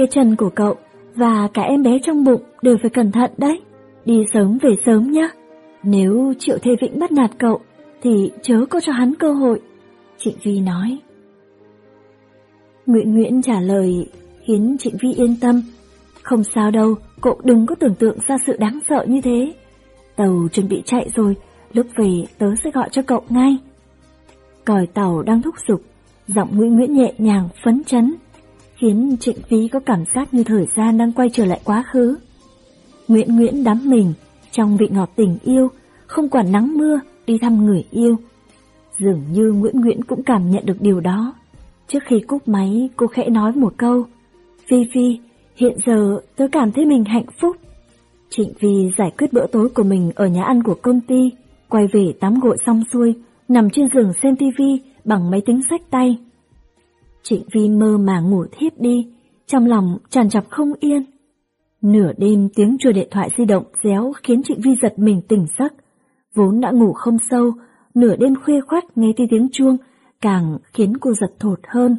cái chân của cậu và cả em bé trong bụng đều phải cẩn thận đấy. Đi sớm về sớm nhé. Nếu Triệu Thế Vĩnh bắt nạt cậu thì chớ có cho hắn cơ hội. Trịnh Vi nói. Nguyễn Nguyễn trả lời khiến Trịnh Vi yên tâm. Không sao đâu, cậu đừng có tưởng tượng ra sự đáng sợ như thế. Tàu chuẩn bị chạy rồi, lúc về tớ sẽ gọi cho cậu ngay. Còi tàu đang thúc giục, giọng Nguyễn Nguyễn nhẹ nhàng, phấn chấn, khiến Trịnh Phi có cảm giác như thời gian đang quay trở lại quá khứ. Nguyễn Nguyễn đắm mình trong vị ngọt tình yêu, không quản nắng mưa, đi thăm người yêu. Dường như Nguyễn Nguyễn cũng cảm nhận được điều đó. Trước khi cúp máy, cô khẽ nói một câu. Phi Phi, hiện giờ tớ cảm thấy mình hạnh phúc. Trịnh Phi giải quyết bữa tối của mình ở nhà ăn của công ty, quay về tắm gội xong xuôi, nằm trên giường xem tivi bằng máy tính sách tay. Trịnh Vi mơ mà ngủ thiếp đi, trong lòng tràn trọc không yên. Nửa đêm tiếng chuông điện thoại di động réo khiến Trịnh Vi giật mình tỉnh giấc. Vốn đã ngủ không sâu, nửa đêm khuya khoắt nghe thấy tiếng chuông, càng khiến cô giật thột hơn.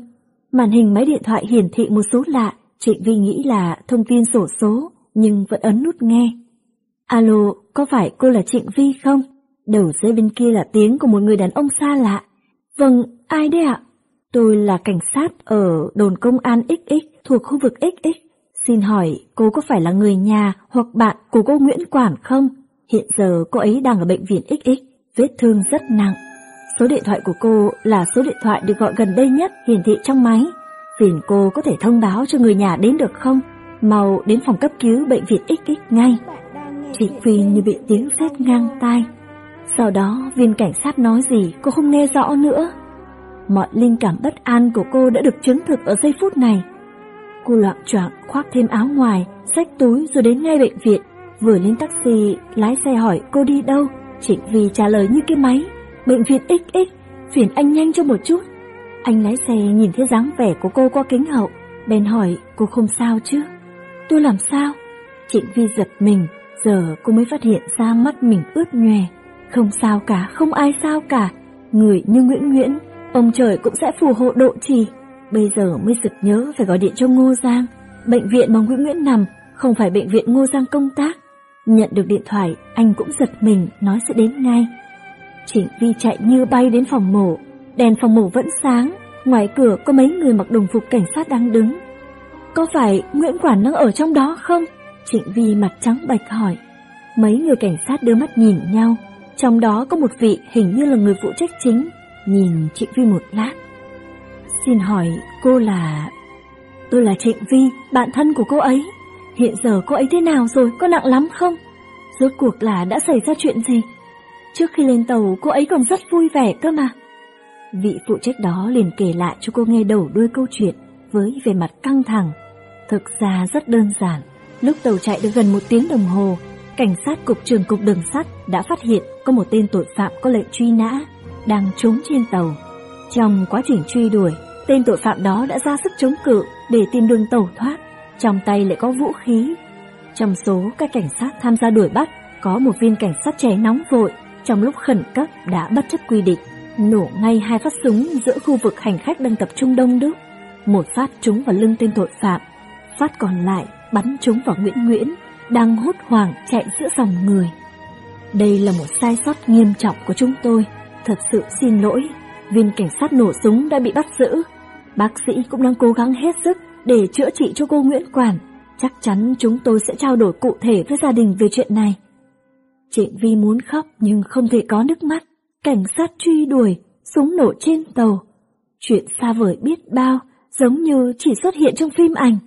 Màn hình máy điện thoại hiển thị một số lạ, Trịnh Vi nghĩ là thông tin sổ số, nhưng vẫn ấn nút nghe. Alo, có phải cô là Trịnh Vi không? Đầu dây bên kia là tiếng của một người đàn ông xa lạ. Vâng, ai đấy ạ? Tôi là cảnh sát ở đồn công an XX thuộc khu vực XX. Xin hỏi cô có phải là người nhà hoặc bạn của cô Nguyễn Quản không? Hiện giờ cô ấy đang ở bệnh viện XX, vết thương rất nặng. Số điện thoại của cô là số điện thoại được gọi gần đây nhất hiển thị trong máy. Phiền cô có thể thông báo cho người nhà đến được không? Mau đến phòng cấp cứu bệnh viện XX ngay. Chị Phi như bị tiếng sét ngang tai. Sau đó viên cảnh sát nói gì cô không nghe rõ nữa. Mọi linh cảm bất an của cô đã được chứng thực ở giây phút này. Cô loạn choạng khoác thêm áo ngoài, xách túi rồi đến ngay bệnh viện. Vừa lên taxi, lái xe hỏi cô đi đâu. Trịnh Vy trả lời như cái máy. Bệnh viện XX, phiền anh nhanh cho một chút. Anh lái xe nhìn thấy dáng vẻ của cô qua kính hậu, bèn hỏi cô không sao chứ. Tôi làm sao? Trịnh Vi giật mình, giờ cô mới phát hiện ra mắt mình ướt nhòe. Không sao cả, không ai sao cả. Người như Nguyễn Nguyễn, ông trời cũng sẽ phù hộ độ trì. Bây giờ mới giật nhớ phải gọi điện cho Ngô Giang. Bệnh viện mà Nguyễn Nguyễn nằm không phải bệnh viện Ngô Giang công tác. Nhận được điện thoại, anh cũng giật mình nói sẽ đến ngay. Trịnh Vi chạy như bay đến phòng mổ, đèn phòng mổ vẫn sáng, ngoài cửa có mấy người mặc đồng phục cảnh sát đang đứng. Có phải Nguyễn Quản đang ở trong đó không? Trịnh Vi mặt trắng bạch hỏi. Mấy người cảnh sát đưa mắt nhìn nhau, trong đó có một vị hình như là người phụ trách chính, nhìn Trịnh Vi một lát. Xin hỏi cô là... Tôi là Trịnh Vi, bạn thân của cô ấy. Hiện giờ cô ấy thế nào rồi, có nặng lắm không? Rốt cuộc là đã xảy ra chuyện gì? Trước khi lên tàu cô ấy còn rất vui vẻ cơ mà. Vị phụ trách đó liền kể lại cho cô nghe đầu đuôi câu chuyện với vẻ mặt căng thẳng. Thực ra rất đơn giản. Lúc tàu chạy được gần một tiếng đồng hồ, cảnh sát cục trưởng cục đường sắt đã phát hiện có một tên tội phạm có lệnh truy nã đang trốn trên tàu. Trong quá trình truy đuổi, tên tội phạm đó đã ra sức chống cự để tìm đường tàu thoát, trong tay lại có vũ khí. Trong số các cảnh sát tham gia đuổi bắt, có một viên cảnh sát trẻ nóng vội, trong lúc khẩn cấp đã bất chấp quy định, nổ ngay hai phát súng giữa khu vực hành khách đang tập trung đông đúc. Một phát trúng vào lưng tên tội phạm, phát còn lại bắn trúng vào Nguyễn Nguyễn, đang hốt hoảng chạy giữa dòng người. Đây là một sai sót nghiêm trọng của chúng tôi, thật sự xin lỗi, viên cảnh sát nổ súng đã bị bắt giữ. Bác sĩ cũng đang cố gắng hết sức để chữa trị cho cô Nguyễn Quản. Chắc chắn chúng tôi sẽ trao đổi cụ thể với gia đình về chuyện này. Trịnh Vi muốn khóc nhưng không thể có nước mắt. Cảnh sát truy đuổi, súng nổ trên tàu. Chuyện xa vời biết bao, giống như chỉ xuất hiện trong phim ảnh.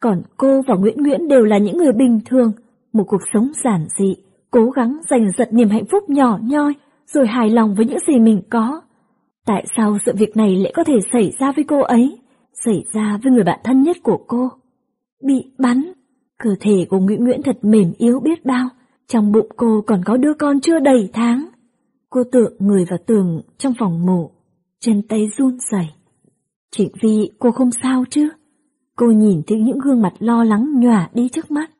Còn cô và Nguyễn Nguyễn đều là những người bình thường, một cuộc sống giản dị, cố gắng giành giật niềm hạnh phúc nhỏ nhoi, rồi hài lòng với những gì mình có. Tại sao sự việc này lại có thể xảy ra với cô ấy, xảy ra với người bạn thân nhất của cô? Bị bắn, cơ thể của Nguyễn Nguyễn thật mềm yếu biết bao, trong bụng cô còn có đứa con chưa đầy tháng. Cô tựa người vào tường trong phòng mổ, chân tay run rẩy. Trịnh Vi, cô không sao chứ? Cô nhìn thấy những gương mặt lo lắng nhòa đi trước mắt.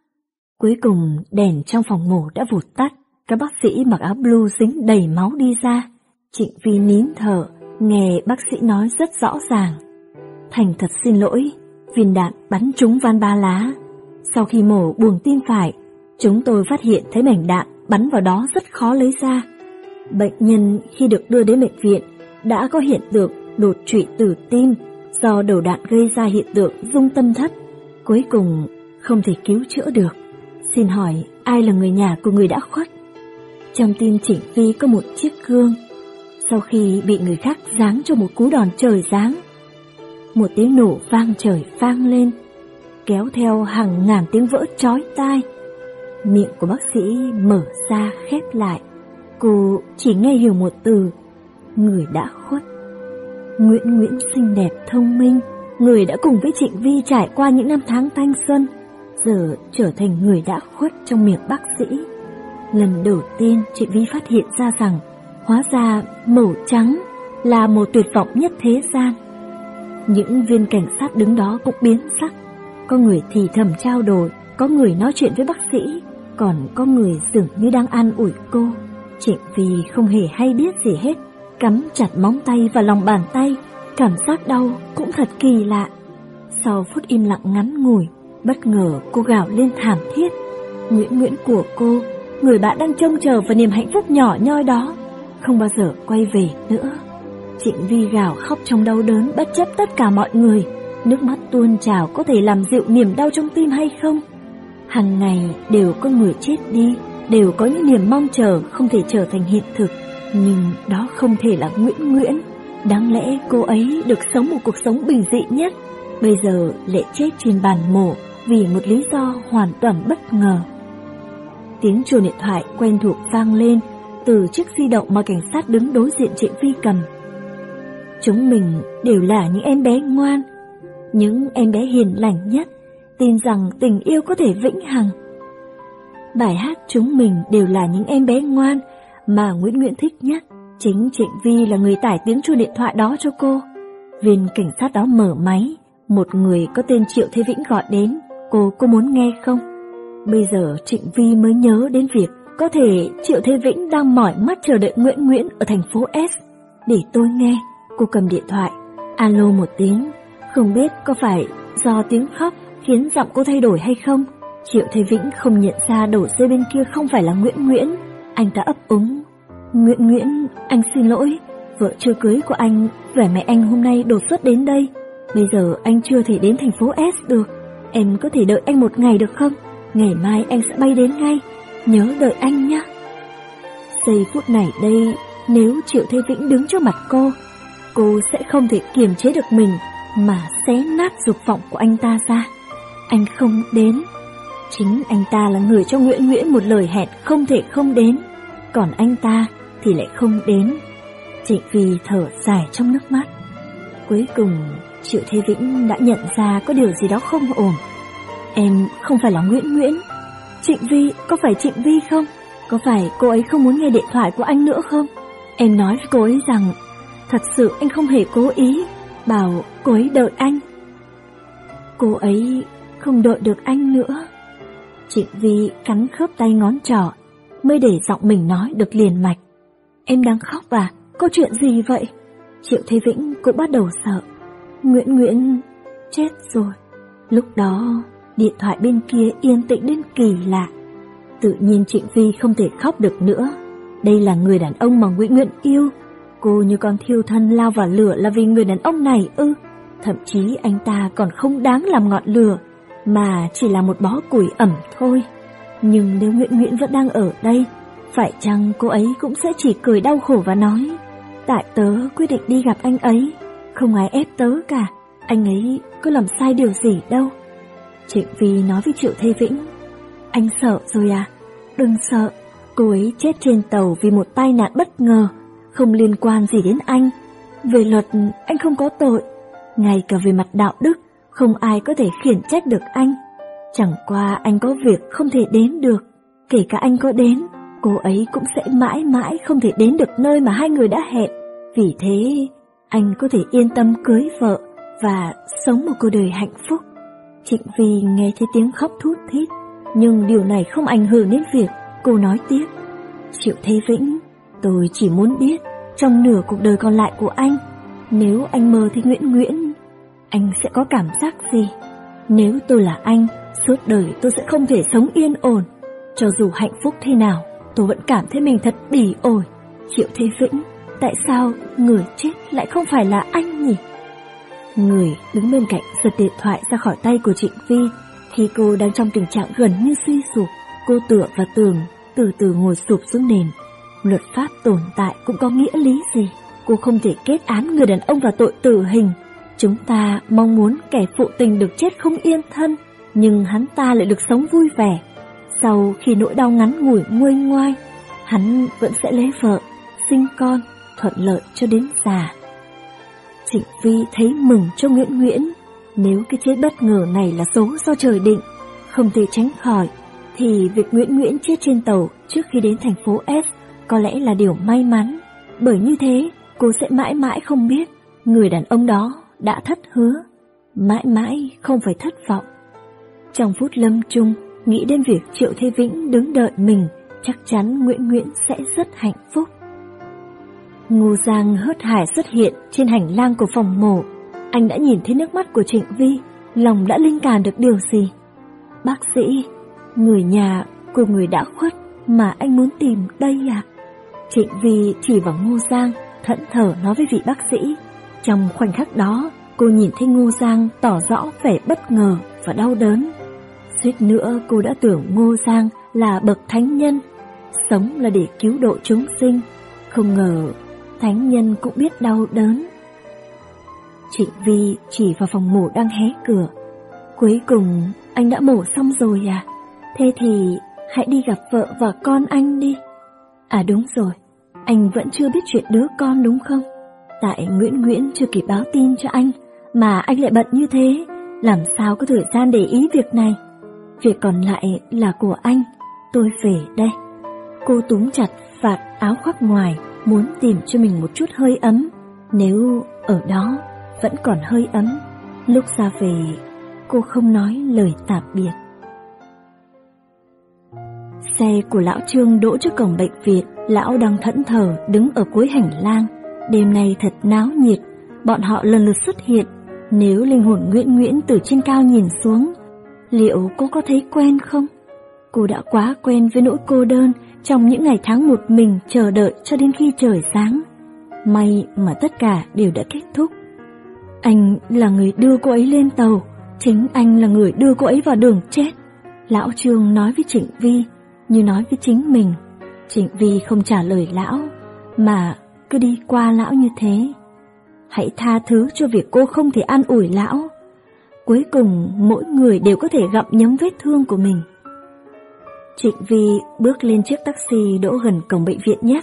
Cuối cùng đèn trong phòng mổ đã vụt tắt, các bác sĩ mặc áo blue dính đầy máu đi ra. Trịnh Vi nín thở, nghe bác sĩ nói rất rõ ràng. Thành thật xin lỗi, viên đạn bắn trúng van ba lá. Sau khi mổ buồng tim phải, chúng tôi phát hiện thấy mảnh đạn bắn vào đó rất khó lấy ra. Bệnh nhân khi được đưa đến bệnh viện đã có hiện tượng đột trụy từ tim do đầu đạn gây ra hiện tượng dung tâm thất. Cuối cùng không thể cứu chữa được. Xin hỏi ai là người nhà của người đã khuất? Trong tim Trịnh Phi có một chiếc gương. Sau khi bị người khác giáng cho một cú đòn trời giáng, một tiếng nổ vang trời vang lên, kéo theo hàng ngàn tiếng vỡ chói tai. Miệng của bác sĩ mở ra khép lại. Cô chỉ nghe hiểu một từ, người đã khuất. Nguyễn Nguyễn xinh đẹp thông minh, người đã cùng với Trịnh Vi trải qua những năm tháng thanh xuân, giờ trở thành người đã khuất trong miệng bác sĩ. Lần đầu tiên chị Vi phát hiện ra rằng hóa ra màu trắng là một tuyệt vọng nhất thế gian. Những viên cảnh sát đứng đó cũng biến sắc, có người thì thầm trao đổi, có người nói chuyện với bác sĩ, còn có người dường như đang an ủi cô. Trịnh Vi không hề hay biết gì hết, cắm chặt móng tay vào lòng bàn tay, cảm giác đau cũng thật kỳ lạ. Sau phút im lặng ngắn ngủi, bất ngờ cô gào lên thảm thiết. Nguyễn Nguyễn của cô, người bạn đang trông chờ vào niềm hạnh phúc nhỏ nhoi đó, không bao giờ quay về nữa. Trịnh Vi gào khóc trong đau đớn bất chấp tất cả mọi người, nước mắt tuôn trào có thể làm dịu niềm đau trong tim hay không? Hàng ngày đều có người chết đi, đều có những niềm mong chờ không thể trở thành hiện thực. Nhưng đó không thể là Nguyễn Nguyễn. Đáng lẽ cô ấy được sống một cuộc sống bình dị nhất. Bây giờ lệ chết trên bàn mổ vì một lý do hoàn toàn bất ngờ. Tiếng chuông điện thoại quen thuộc vang lên từ chiếc di động mà cảnh sát đứng đối diện Trịnh vi cầm. Chúng mình đều là những em bé ngoan, những em bé hiền lành nhất, tin rằng tình yêu có thể vĩnh hằng. Bài hát chúng mình đều là những em bé ngoan mà Nguyễn Nguyễn thích nhất. Chính Trịnh Vi là người tải tiếng chuông điện thoại đó cho cô. Viên cảnh sát đó mở máy, một người có tên Triệu Thế Vĩnh gọi đến, cô có muốn nghe không? Bây giờ Trịnh Vi mới nhớ đến việc có thể Triệu Thế Vĩnh đang mỏi mắt chờ đợi Nguyễn Nguyễn ở thành phố S. Để tôi nghe, cô cầm điện thoại, alo một tiếng, không biết có phải do tiếng khóc khiến giọng cô thay đổi hay không? Triệu Thế Vĩnh không nhận ra đầu dây bên kia không phải là Nguyễn Nguyễn, anh ta ấp úng. Nguyễn Nguyễn, anh xin lỗi, vợ chưa cưới của anh, vẻ mẹ anh hôm nay đột xuất đến đây. Bây giờ anh chưa thể đến thành phố S được, em có thể đợi anh một ngày được không? Ngày mai anh sẽ bay đến ngay, nhớ đợi anh nhé. Giây phút này đây, nếu Triệu Thế Vĩnh đứng trước mặt cô, cô sẽ không thể kiềm chế được mình mà xé nát dục vọng của anh ta ra. Anh không đến. Chính anh ta là người cho Nguyễn Nguyễn một lời hẹn không thể không đến, còn anh ta thì lại không đến. Trịnh vì thở dài trong nước mắt. Cuối cùng, Triệu Thế Vĩnh đã nhận ra có điều gì đó không ổn. Em không phải là Nguyễn Nguyễn. Trịnh Vi, có phải Trịnh Vi không? Có phải cô ấy không muốn nghe điện thoại của anh nữa không? Em nói với cô ấy rằng, thật sự anh không hề cố ý, bảo cô ấy đợi anh. Cô ấy không đợi được anh nữa. Trịnh Vi cắn khớp tay ngón trỏ, mới để giọng mình nói được liền mạch. Em đang khóc à? Có chuyện gì vậy? Triệu Thế Vĩnh cũng bắt đầu sợ. Nguyễn Nguyễn chết rồi. Lúc đó, điện thoại bên kia yên tĩnh đến kỳ lạ. Tự nhiên Trịnh Phi không thể khóc được nữa. Đây là người đàn ông mà Nguyễn Nguyễn yêu. Cô như con thiêu thân lao vào lửa là vì người đàn ông này ư. Thậm chí anh ta còn không đáng làm ngọn lửa, mà chỉ là một bó củi ẩm thôi. Nhưng nếu Nguyễn Nguyễn vẫn đang ở đây, phải chăng cô ấy cũng sẽ chỉ cười đau khổ và nói Tại tớ quyết định đi gặp anh ấy, không ai ép tớ cả, anh ấy có làm sai điều gì đâu. Trịnh Vi nói với Triệu Thế Vĩnh, anh sợ rồi à? Đừng sợ, cô ấy chết trên tàu vì một tai nạn bất ngờ, không liên quan gì đến anh. Về luật, anh không có tội, ngay cả về mặt đạo đức, không ai có thể khiển trách được anh. Chẳng qua anh có việc không thể đến được, kể cả anh có đến, cô ấy cũng sẽ mãi mãi không thể đến được nơi mà hai người đã hẹn. Vì thế, anh có thể yên tâm cưới vợ và sống một cuộc đời hạnh phúc. Trịnh Vi nghe thấy tiếng khóc thút thít, nhưng điều này không ảnh hưởng đến việc cô nói tiếp. Triệu Thế Vĩnh, tôi chỉ muốn biết trong nửa cuộc đời còn lại của anh, nếu anh mơ thấy Nguyễn Nguyễn, anh sẽ có cảm giác gì? Nếu tôi là anh, suốt đời tôi sẽ không thể sống yên ổn. Cho dù hạnh phúc thế nào, tôi vẫn cảm thấy mình thật bỉ ổi. Triệu Thế Vĩnh, tại sao người chết lại không phải là anh nhỉ? Người đứng bên cạnh giật điện thoại ra khỏi tay của Trịnh Vi khi cô đang trong tình trạng gần như suy sụp. Cô tựa vào tường, từ từ ngồi sụp xuống nền. Luật pháp tồn tại cũng có nghĩa lý gì? Cô không thể kết án người đàn ông vào tội tử hình. Chúng ta mong muốn kẻ phụ tình được chết không yên thân, nhưng hắn ta lại được sống vui vẻ. Sau khi nỗi đau ngắn ngủi nguôi ngoai, hắn vẫn sẽ lấy vợ, sinh con, thuận lợi cho đến già. Trịnh phi thấy mừng cho Nguyễn Nguyễn. Nếu cái chết bất ngờ này là số do trời định, không thể tránh khỏi, thì việc Nguyễn Nguyễn chết trên tàu trước khi đến thành phố S có lẽ là điều may mắn. Bởi như thế, cô sẽ mãi mãi không biết người đàn ông đó đã thất hứa, mãi mãi không phải thất vọng. Trong phút lâm chung, nghĩ đến việc Triệu Thế Vĩnh đứng đợi mình, chắc chắn Nguyễn Nguyễn sẽ rất hạnh phúc. Ngô Giang hớt hải xuất hiện trên hành lang của phòng mổ. Anh đã nhìn thấy nước mắt của Trịnh Vi, lòng đã linh cảm được điều gì. Bác sĩ, người nhà của người đã khuất mà anh muốn tìm đây à? Trịnh Vi chỉ vào Ngô Giang, thẫn thờ nói với vị bác sĩ. Trong khoảnh khắc đó, cô nhìn thấy Ngô Giang tỏ rõ vẻ bất ngờ và đau đớn. Suýt nữa cô đã tưởng Ngô Giang là bậc thánh nhân, sống là để cứu độ chúng sinh. Không ngờ thánh nhân cũng biết đau đớn. Trịnh Vi chỉ vào phòng mổ đang hé cửa. Cuối cùng anh đã mổ xong rồi à? Thế thì hãy đi gặp vợ và con anh đi. À đúng rồi, anh vẫn chưa biết chuyện đứa con đúng không? Tại Nguyễn Nguyễn chưa kịp báo tin cho anh, mà anh lại bận như thế, làm sao có thời gian để ý việc này? Việc còn lại là của anh, tôi về đây. Cô túm chặt vạt áo khoác ngoài, muốn tìm cho mình một chút hơi ấm. Nếu ở đó vẫn còn hơi ấm, lúc ra về cô không nói lời tạm biệt. Xe của lão Trương đỗ trước cổng bệnh viện, lão đang thẫn thờ đứng ở cuối hành lang. Đêm nay thật náo nhiệt, bọn họ lần lượt xuất hiện. Nếu linh hồn Nguyễn Nguyễn từ trên cao nhìn xuống, liệu cô có thấy quen không? Cô đã quá quen với nỗi cô đơn trong những ngày tháng một mình chờ đợi cho đến khi trời sáng. May mà tất cả đều đã kết thúc. Anh là người đưa cô ấy lên tàu, chính anh là người đưa cô ấy vào đường chết. Lão Trương nói với Trịnh Vi, như nói với chính mình. Trịnh Vi không trả lời lão, mà cứ đi qua lão như thế. Hãy tha thứ cho việc cô không thể an ủi lão. Cuối cùng mỗi người đều có thể gặm nhấm vết thương của mình. Trịnh Vi bước lên chiếc taxi đỗ gần cổng bệnh viện nhé.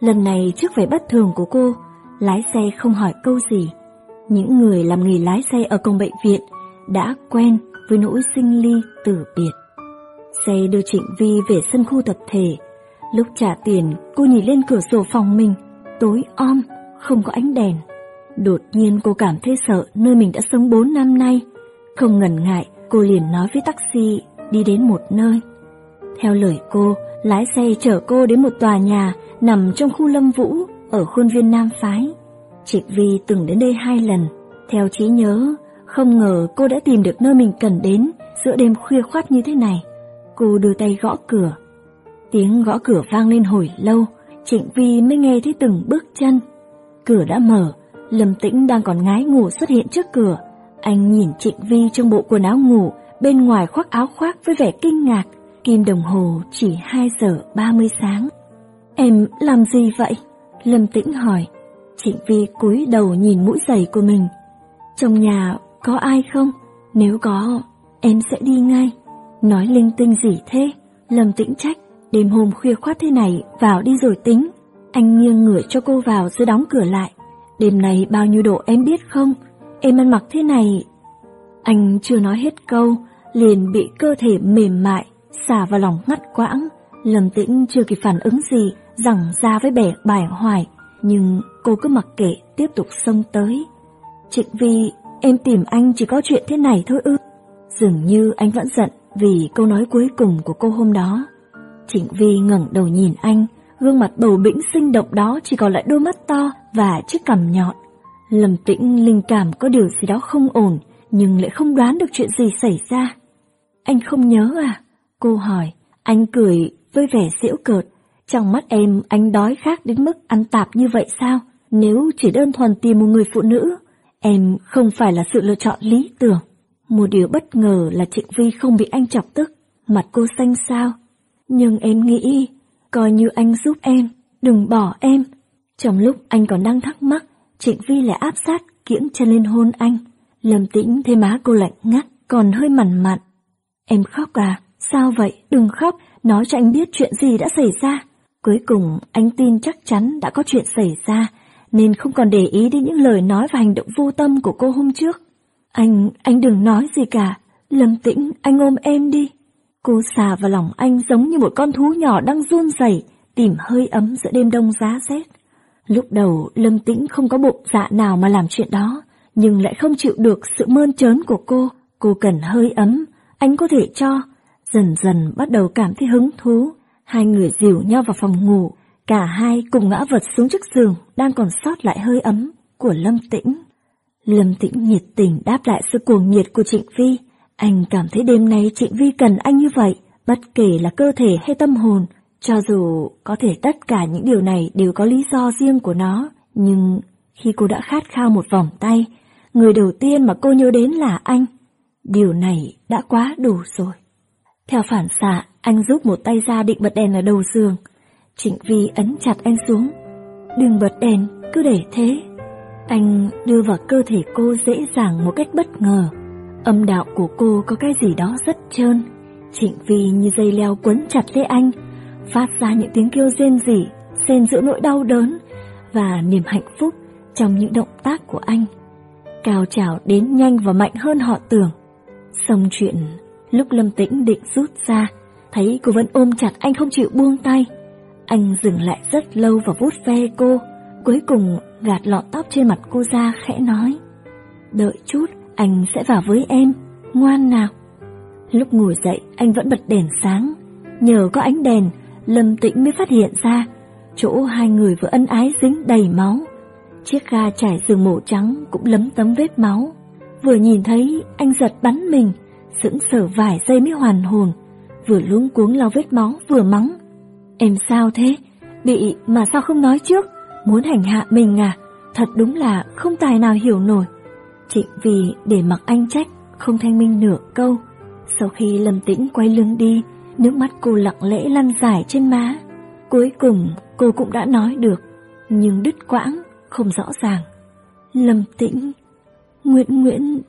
Lần này trước vẻ bất thường của cô, lái xe không hỏi câu gì. Những người làm nghề lái xe ở cổng bệnh viện đã quen với nỗi sinh ly tử biệt. Xe đưa Trịnh Vi về sân khu tập thể. Lúc trả tiền, cô nhìn lên cửa sổ phòng mình, tối om, không có ánh đèn. Đột nhiên cô cảm thấy sợ nơi mình đã sống 4 năm nay. Không ngần ngại, cô liền nói với taxi đi đến một nơi. Theo lời cô, lái xe chở cô đến một tòa nhà nằm trong khu Lâm Vũ ở khuôn viên Nam Phái. Trịnh Vi từng đến đây hai lần. Theo trí nhớ, không ngờ cô đã tìm được nơi mình cần đến giữa đêm khuya khoát như thế này. Cô đưa tay gõ cửa. Tiếng gõ cửa vang lên hồi lâu, Trịnh Vi mới nghe thấy từng bước chân. Cửa đã mở, Lâm Tĩnh đang còn ngái ngủ xuất hiện trước cửa. Anh nhìn Trịnh Vi trong bộ quần áo ngủ, bên ngoài khoác áo khoác với vẻ kinh ngạc. Kim đồng hồ chỉ 2 giờ 30 sáng. Em làm gì vậy? Lâm Tĩnh hỏi. Trịnh Vi cúi đầu nhìn mũi giày của mình. Trong nhà có ai không? Nếu có, em sẽ đi ngay. Nói linh tinh gì thế? Lâm Tĩnh trách. Đêm hôm khuya khoát thế này, vào đi rồi tính. Anh nghiêng người cho cô vào rồi đóng cửa lại. Đêm này bao nhiêu độ em biết không? Em ăn mặc thế này... Anh chưa nói hết câu, liền bị cơ thể mềm mại xả vào lòng ngắt quãng. Lâm Tĩnh chưa kịp phản ứng gì, rằng ra với bẻ bài hoài, nhưng cô cứ mặc kệ tiếp tục xông tới. Trịnh Vi, em tìm anh chỉ có chuyện thế này thôi ư. Dường như anh vẫn giận vì câu nói cuối cùng của cô hôm đó. Trịnh Vi ngẩng đầu nhìn anh, gương mặt bầu bĩnh sinh động đó chỉ còn lại đôi mắt to và chiếc cằm nhọn. Lâm tĩnh linh cảm có điều gì đó không ổn, nhưng lại không đoán được chuyện gì xảy ra. Anh không nhớ à? Cô hỏi. Anh cười với vẻ giễu cợt. Trong mắt em, anh đói khác đến mức ăn tạp như vậy sao? Nếu chỉ đơn thuần tìm một người phụ nữ, em không phải là sự lựa chọn lý tưởng. Một điều bất ngờ là Trịnh Vi không bị anh chọc tức, mặt cô xanh sao. Nhưng em nghĩ, coi như anh giúp em, đừng bỏ em. Trong lúc anh còn đang thắc mắc, Trịnh Vi lại áp sát, kiễng chân lên hôn anh. Lâm tĩnh thấy má cô lạnh ngắt, còn hơi mặn mặn. Em khóc à? Sao vậy? Đừng khóc, nói cho anh biết chuyện gì đã xảy ra. Cuối cùng, anh tin chắc chắn đã có chuyện xảy ra, nên không còn để ý đến những lời nói và hành động vô tâm của cô hôm trước. Anh, anh đừng nói gì cả. Lâm tĩnh, anh ôm em đi. Cô xà vào lòng anh giống như một con thú nhỏ đang run rẩy, tìm hơi ấm giữa đêm đông giá rét. Lúc đầu, Lâm tĩnh không có bụng dạ nào mà làm chuyện đó, nhưng lại không chịu được sự mơn trớn của cô. Cô cần hơi ấm, anh có thể cho. Dần dần bắt đầu cảm thấy hứng thú. Hai người dìu nhau vào phòng ngủ, cả hai cùng ngã vật xuống chiếc giường đang còn sót lại hơi ấm của Lâm Tĩnh. Lâm Tĩnh nhiệt tình đáp lại sự cuồng nhiệt của Trịnh Vi. Anh cảm thấy đêm nay Trịnh Vi cần anh như vậy, bất kể là cơ thể hay tâm hồn. Cho dù có thể tất cả những điều này đều có lý do riêng của nó, nhưng khi cô đã khát khao một vòng tay, người đầu tiên mà cô nhớ đến là anh. Điều này đã quá đủ rồi. Theo phản xạ, anh rút một tay ra định bật đèn ở đầu giường. Trịnh Vi ấn chặt anh xuống. Đừng bật đèn, cứ để thế. Anh đưa vào cơ thể cô dễ dàng một cách bất ngờ. Âm đạo của cô có cái gì đó rất trơn. Trịnh Vi như dây leo quấn chặt lấy anh, phát ra những tiếng kêu rên rỉ, xen giữa nỗi đau đớn và niềm hạnh phúc trong những động tác của anh. Cao trào đến nhanh và mạnh hơn họ tưởng. Xong chuyện, lúc Lâm Tĩnh định rút ra, thấy cô vẫn ôm chặt anh không chịu buông tay. Anh dừng lại rất lâu và vuốt ve cô, cuối cùng gạt lọn tóc trên mặt cô ra khẽ nói. Đợi chút, anh sẽ vào với em, ngoan nào. Lúc ngồi dậy, anh vẫn bật đèn sáng. Nhờ có ánh đèn, Lâm Tĩnh mới phát hiện ra, chỗ hai người vừa ân ái dính đầy máu. Chiếc ga trải giường màu trắng cũng lấm tấm vết máu. Vừa nhìn thấy, anh giật bắn mình, sững sờ vài giây mới hoàn hồn. Vừa luống cuống lau vết máu, vừa mắng. Em sao thế? Bị mà sao không nói trước? Muốn hành hạ mình à? Thật đúng là không tài nào hiểu nổi. Trịnh vì để mặc anh trách, không thanh minh nửa câu. Sau khi Lâm Tĩnh quay lưng đi, nước mắt cô lặng lẽ lăn dài trên má. Cuối cùng cô cũng đã nói được, nhưng đứt quãng, không rõ ràng. Lâm Tĩnh, Nguyễn Nguyễn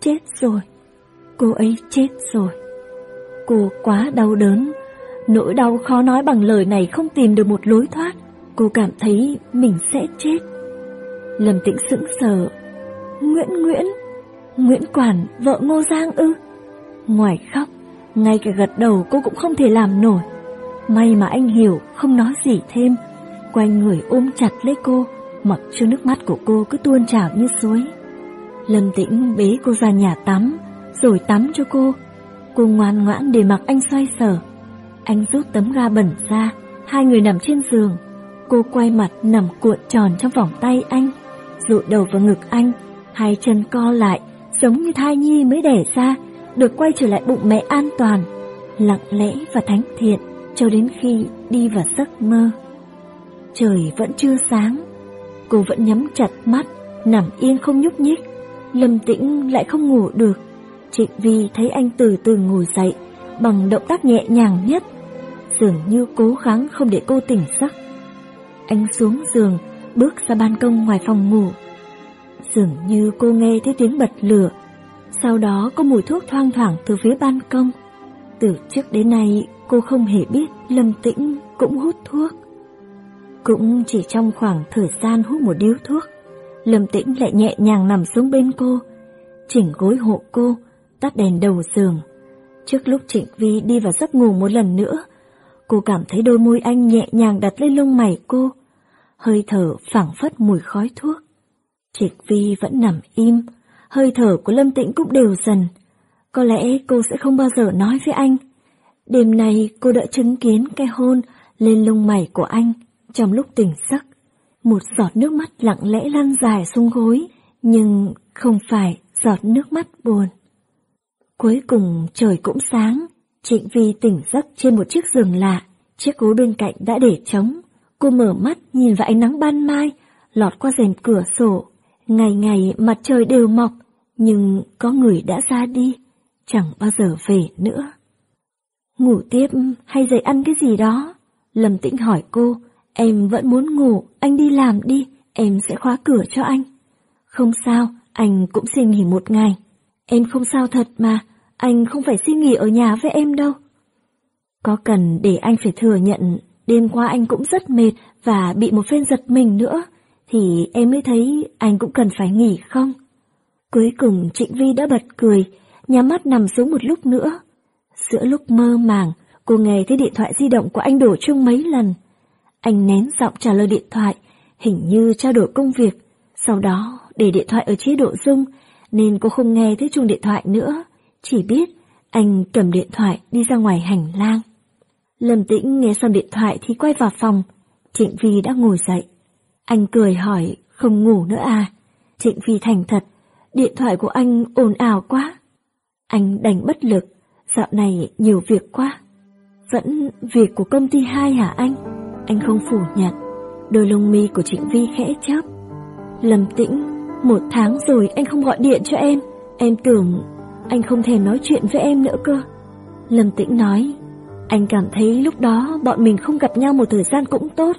chết rồi, cô ấy chết rồi. Cô quá đau đớn, nỗi đau khó nói bằng lời này không tìm được một lối thoát. Cô cảm thấy mình sẽ chết. Lâm Tĩnh sững sờ. Nguyễn Nguyễn, Nguyễn Quản, vợ Ngô Giang ư? Ngoài khóc, ngay cả gật đầu cô cũng không thể làm nổi. May mà anh hiểu, không nói gì thêm. quanh người ôm chặt lấy cô, mặc cho nước mắt của cô cứ tuôn trào như suối. Lâm Tĩnh bế cô ra nhà tắm, rồi tắm cho cô. Cô ngoan ngoãn để mặc anh xoay sở. Anh rút tấm ga bẩn ra, hai người nằm trên giường. Cô quay mặt nằm cuộn tròn trong vòng tay anh, dụi đầu vào ngực anh, hai chân co lại, giống như thai nhi mới đẻ ra, được quay trở lại bụng mẹ an toàn, lặng lẽ và thánh thiện cho đến khi đi vào giấc mơ. Trời vẫn chưa sáng, cô vẫn nhắm chặt mắt, nằm yên không nhúc nhích. Lâm Tĩnh lại không ngủ được. Trịnh Vi thấy anh từ từ ngồi dậy, bằng động tác nhẹ nhàng nhất, dường như cố gắng không để cô tỉnh giấc. Anh xuống giường, bước ra ban công ngoài phòng ngủ. Dường như cô nghe thấy tiếng bật lửa, sau đó có mùi thuốc thoang thoảng từ phía ban công. Từ trước đến nay cô không hề biết Lâm Tĩnh cũng hút thuốc. Cũng chỉ trong khoảng thời gian hút một điếu thuốc, Lâm Tĩnh lại nhẹ nhàng nằm xuống bên cô, chỉnh gối hộ cô, tắt đèn đầu giường. Trước lúc Trịnh Vi đi vào giấc ngủ một lần nữa, cô cảm thấy đôi môi anh nhẹ nhàng đặt lên lông mày cô, hơi thở phảng phất mùi khói thuốc. Trịnh Vi vẫn nằm im, hơi thở của Lâm Tĩnh cũng đều dần. Có lẽ cô sẽ không bao giờ nói với anh. Đêm nay cô đã chứng kiến cái hôn lên lông mày của anh trong lúc tỉnh giấc. một giọt nước mắt lặng lẽ lăn dài xuống gối, nhưng không phải giọt nước mắt buồn. Cuối cùng trời cũng sáng, Trịnh Vi tỉnh giấc trên một chiếc giường lạ, chiếc gối bên cạnh đã để trống. Cô mở mắt nhìn vào ánh nắng ban mai, lọt qua rèm cửa sổ. Ngày ngày mặt trời đều mọc, nhưng có người đã ra đi, chẳng bao giờ về nữa. Ngủ tiếp hay dậy ăn cái gì đó? Lâm Tĩnh hỏi cô, em vẫn muốn ngủ, anh đi làm đi, em sẽ khóa cửa cho anh. Không sao, anh cũng xin nghỉ một ngày. Em không sao thật mà, anh không phải xin nghỉ ở nhà với em đâu. Có cần để anh phải thừa nhận đêm qua anh cũng rất mệt và bị một phen giật mình nữa, thì em mới thấy anh cũng cần phải nghỉ không? Cuối cùng Trịnh Vi đã bật cười, nhắm mắt nằm xuống một lúc nữa. Giữa lúc mơ màng, cô nghe thấy điện thoại di động của anh đổ chuông mấy lần. Anh nén giọng trả lời điện thoại, hình như trao đổi công việc. Sau đó, để điện thoại ở chế độ rung, nên cô không nghe thấy chuông điện thoại nữa. Chỉ biết anh cầm điện thoại đi ra ngoài hành lang. Lâm Tĩnh nghe xong điện thoại thì quay vào phòng. Trịnh Vi đã ngồi dậy. Anh cười hỏi, không ngủ nữa à? Trịnh Vi thành thật, điện thoại của anh ồn ào quá. Anh đành bất lực, dạo này nhiều việc quá. Vẫn việc của công ty hai hả anh? Anh không phủ nhận. Đôi lông mi của Trịnh Vi khẽ chớp. Lâm Tĩnh, một tháng rồi anh không gọi điện cho em. Em tưởng anh không thèm nói chuyện với em nữa cơ. Lâm Tĩnh nói, anh cảm thấy lúc đó bọn mình không gặp nhau một thời gian cũng tốt.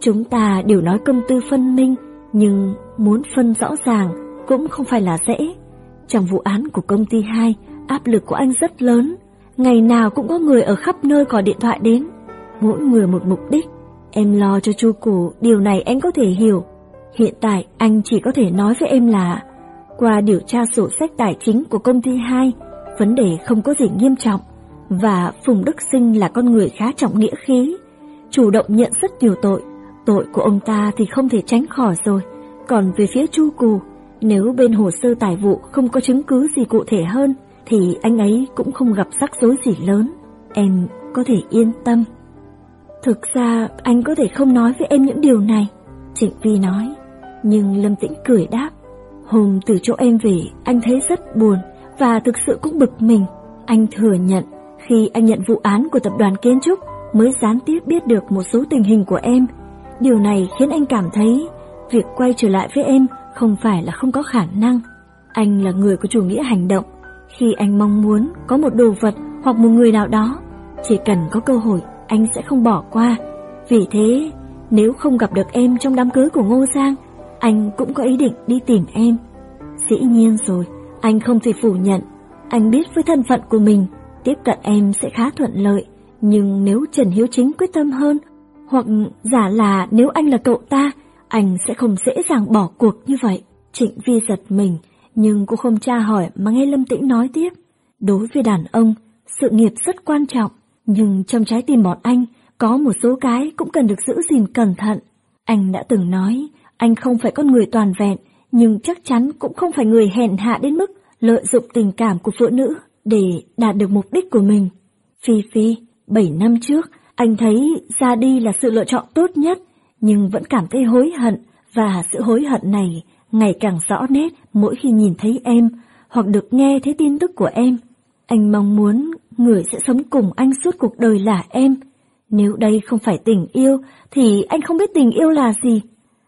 Chúng ta đều nói công tư phân minh, nhưng muốn phân rõ ràng cũng không phải là dễ. Trong vụ án của công ty 2, áp lực của anh rất lớn. Ngày nào cũng có người ở khắp nơi gọi điện thoại đến. Mỗi người một mục đích. Em lo cho chu cổ, điều này anh có thể hiểu. Hiện tại anh chỉ có thể nói với em là qua điều tra sổ sách tài chính của công ty 2, vấn đề không có gì nghiêm trọng và Phùng Đức Sinh là con người khá trọng nghĩa khí, chủ động nhận rất nhiều tội. Tội của ông ta thì không thể tránh khỏi rồi. Còn về phía Chu Cù, nếu bên hồ sơ tài vụ không có chứng cứ gì cụ thể hơn, thì anh ấy cũng không gặp rắc rối gì lớn. Em có thể yên tâm. Thực ra anh có thể không nói với em những điều này, Trịnh Vi nói. Nhưng Lâm Tĩnh cười đáp. Hôm từ chỗ em về, anh thấy rất buồn và thực sự cũng bực mình. Anh thừa nhận, khi anh nhận vụ án của tập đoàn kiến trúc mới gián tiếp biết được một số tình hình của em. Điều này khiến anh cảm thấy việc quay trở lại với em không phải là không có khả năng. Anh là người có chủ nghĩa hành động. Khi anh mong muốn có một đồ vật hoặc một người nào đó, chỉ cần có cơ hội anh sẽ không bỏ qua. Vì thế, nếu không gặp được em trong đám cưới của Ngô Giang, anh cũng có ý định đi tìm em. Dĩ nhiên rồi, anh không thể phủ nhận. Anh biết với thân phận của mình, tiếp cận em sẽ khá thuận lợi. Nhưng nếu Trần Hiếu Chính quyết tâm hơn, hoặc giả là nếu anh là cậu ta, anh sẽ không dễ dàng bỏ cuộc như vậy. Trịnh Vi giật mình, nhưng cô không tra hỏi mà nghe Lâm Tĩnh nói tiếp. Đối với đàn ông, sự nghiệp rất quan trọng, nhưng trong trái tim bọn anh có một số cái cũng cần được giữ gìn cẩn thận. Anh đã từng nói, anh không phải con người toàn vẹn, nhưng chắc chắn cũng không phải người hèn hạ đến mức lợi dụng tình cảm của phụ nữ để đạt được mục đích của mình. Phi Phi, 7 năm trước, anh thấy ra đi là sự lựa chọn tốt nhất, nhưng vẫn cảm thấy hối hận, và sự hối hận này ngày càng rõ nét mỗi khi nhìn thấy em, hoặc được nghe thấy tin tức của em. Anh mong muốn người sẽ sống cùng anh suốt cuộc đời là em. Nếu đây không phải tình yêu, thì anh không biết tình yêu là gì.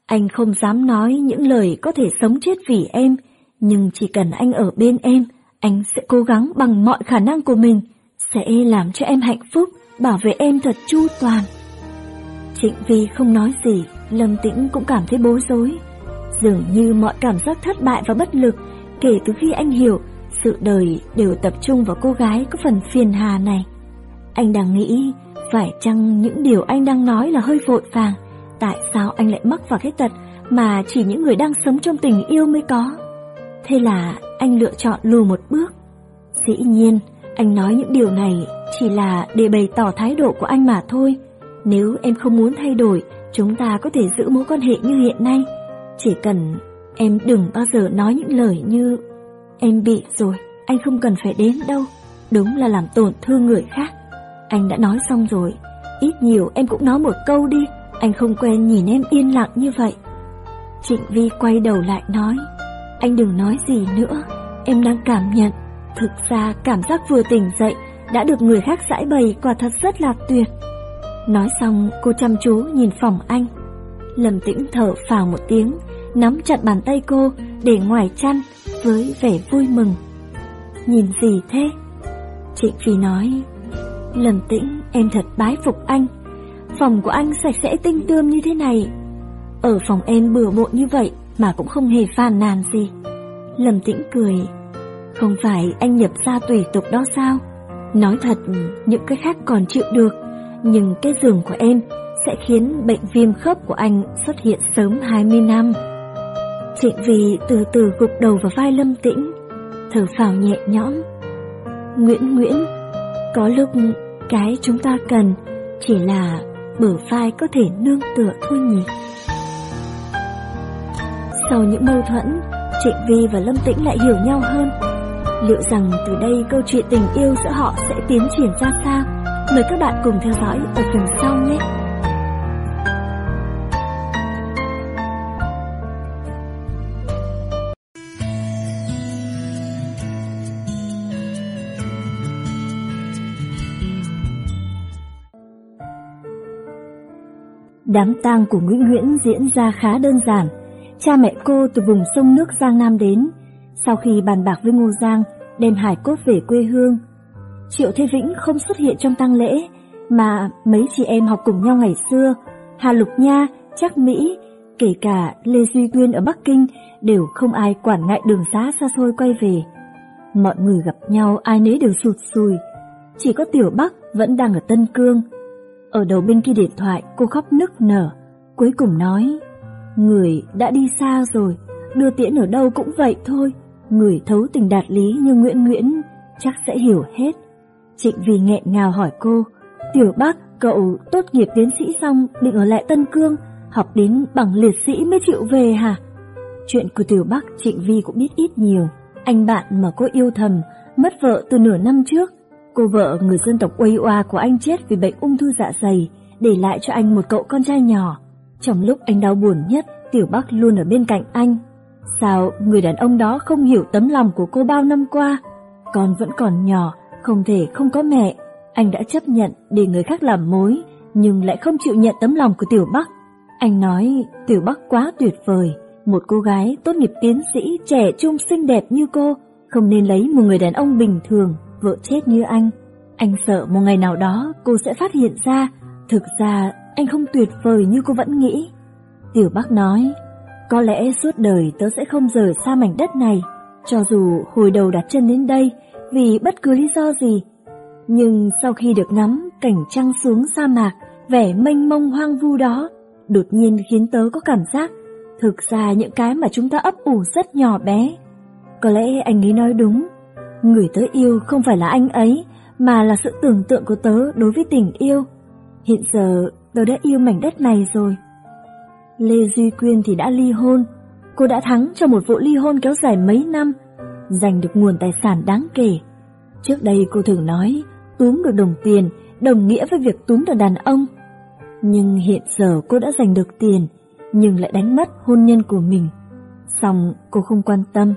Anh không dám nói những lời có thể sống chết vì em, nhưng chỉ cần anh ở bên em, anh sẽ cố gắng bằng mọi khả năng của mình, sẽ làm cho em hạnh phúc, bảo vệ em thật chu toàn. Trịnh Vi không nói gì, Lâm Tĩnh cũng cảm thấy bối rối. Dường như mọi cảm giác thất bại và bất lực kể từ khi anh hiểu sự đời đều tập trung vào cô gái có phần phiền hà này. Anh đang nghĩ phải chăng những điều anh đang nói là hơi vội vàng Tại sao anh lại mắc vào cái tật mà chỉ những người đang sống trong tình yêu mới có? Thế là anh lựa chọn lùi một bước. Dĩ nhiên, anh nói những điều này chỉ là để bày tỏ thái độ của anh mà thôi. Nếu em không muốn thay đổi, chúng ta có thể giữ mối quan hệ như hiện nay. Chỉ cần em đừng bao giờ nói những lời như Em bị rồi, anh không cần phải đến đâu. Đúng là làm tổn thương người khác. Anh đã nói xong rồi, ít nhiều em cũng nói một câu đi, anh không quen nhìn em yên lặng như vậy. Trịnh Vi quay đầu lại nói, anh đừng nói gì nữa, em đang cảm nhận. Thực ra cảm giác vừa tỉnh dậy đã được người khác giải bày quả thật rất là tuyệt. Nói xong cô chăm chú nhìn phòng anh. lầm tĩnh thở phào một tiếng, nắm chặt bàn tay cô để ngoài chăn với vẻ vui mừng. Nhìn gì thế? Trịnh Phi nói, lầm tĩnh em thật bái phục anh. Phòng của anh sạch sẽ tinh tươm như thế này. Ở phòng em bừa bộn như vậy mà cũng không hề phàn nàn gì. Lâm tĩnh cười, không phải anh nhập ra tùy tục đó sao? Nói thật, những cái khác còn chịu được, nhưng cái giường của em sẽ khiến bệnh viêm khớp của anh xuất hiện sớm 20 năm. Trịnh Vì từ từ gục đầu vào vai Lâm Tĩnh, thở phào nhẹ nhõm. Nguyễn Nguyễn, có lúc cái chúng ta cần chỉ là bờ vai có thể nương tựa thôi nhỉ. Sau những mâu thuẫn, Trịnh Vi và Lâm Tĩnh lại hiểu nhau hơn. Liệu rằng từ đây câu chuyện tình yêu giữa họ sẽ tiến triển ra sao? Mời các bạn cùng theo dõi ở phần sau nhé! Đám tang của Nguyễn Nguyễn diễn ra khá đơn giản. Cha mẹ cô từ vùng sông nước Giang Nam đến. Sau khi bàn bạc với Ngô Giang, đem hải cốt về quê hương. Triệu Thế Vĩnh không xuất hiện trong tang lễ, mà mấy chị em học cùng nhau ngày xưa, Hà Lục Nha, Trác Mỹ, kể cả Lê Duy Tuyên ở Bắc Kinh đều không ai quản ngại đường xá xa xôi quay về. Mọi người gặp nhau ai nấy đều sụt sùi, chỉ có Tiểu Bắc vẫn đang ở Tân Cương. Ở đầu bên kia điện thoại cô khóc nức nở, cuối cùng nói, người đã đi xa rồi, đưa tiễn ở đâu cũng vậy thôi, người thấu tình đạt lý như Nguyễn Nguyễn chắc sẽ hiểu hết. Trịnh Vì nghẹn ngào hỏi cô, Tiểu Bắc, cậu tốt nghiệp tiến sĩ xong định ở lại Tân Cương, học đến bằng liệt sĩ mới chịu về hả? Chuyện của Tiểu Bắc Trịnh Vi cũng biết ít nhiều. Anh bạn mà cô yêu thầm, mất vợ từ nửa năm trước. Cô vợ người dân tộc Uây Oa của anh chết vì bệnh ung thư dạ dày, để lại cho anh một cậu con trai nhỏ. Trong lúc anh đau buồn nhất, Tiểu Bắc luôn ở bên cạnh anh. Sao người đàn ông đó không hiểu tấm lòng của cô bao năm qua? Con vẫn còn nhỏ, không thể không có mẹ. Anh đã chấp nhận để người khác làm mối, nhưng lại không chịu nhận tấm lòng của Tiểu Bắc. Anh nói Tiểu Bắc quá tuyệt vời, một cô gái tốt nghiệp tiến sĩ trẻ trung xinh đẹp như cô, không nên lấy một người đàn ông bình thường, vợ chết như anh. Anh sợ một ngày nào đó cô sẽ phát hiện ra, thực ra anh không tuyệt vời như cô vẫn nghĩ. Tiểu Bắc nói, có lẽ suốt đời tớ sẽ không rời xa mảnh đất này, cho dù hồi đầu đặt chân đến đây vì bất cứ lý do gì. Nhưng sau khi được ngắm cảnh trăng xuống sa mạc, vẻ mênh mông hoang vu đó, đột nhiên khiến tớ có cảm giác thực ra những cái mà chúng ta ấp ủ rất nhỏ bé. Có lẽ anh ấy nói đúng, người tớ yêu không phải là anh ấy, mà là sự tưởng tượng của tớ đối với tình yêu. Hiện giờ tớ đã yêu mảnh đất này rồi. Lê Duy Quyên thì đã ly hôn, cô đã thắng trong một vụ ly hôn kéo dài mấy năm, giành được nguồn tài sản đáng kể. Trước đây cô thường nói, túm được đồng tiền đồng nghĩa với việc túm được đàn ông. Nhưng hiện giờ cô đã giành được tiền, nhưng lại đánh mất hôn nhân của mình. Xong cô không quan tâm.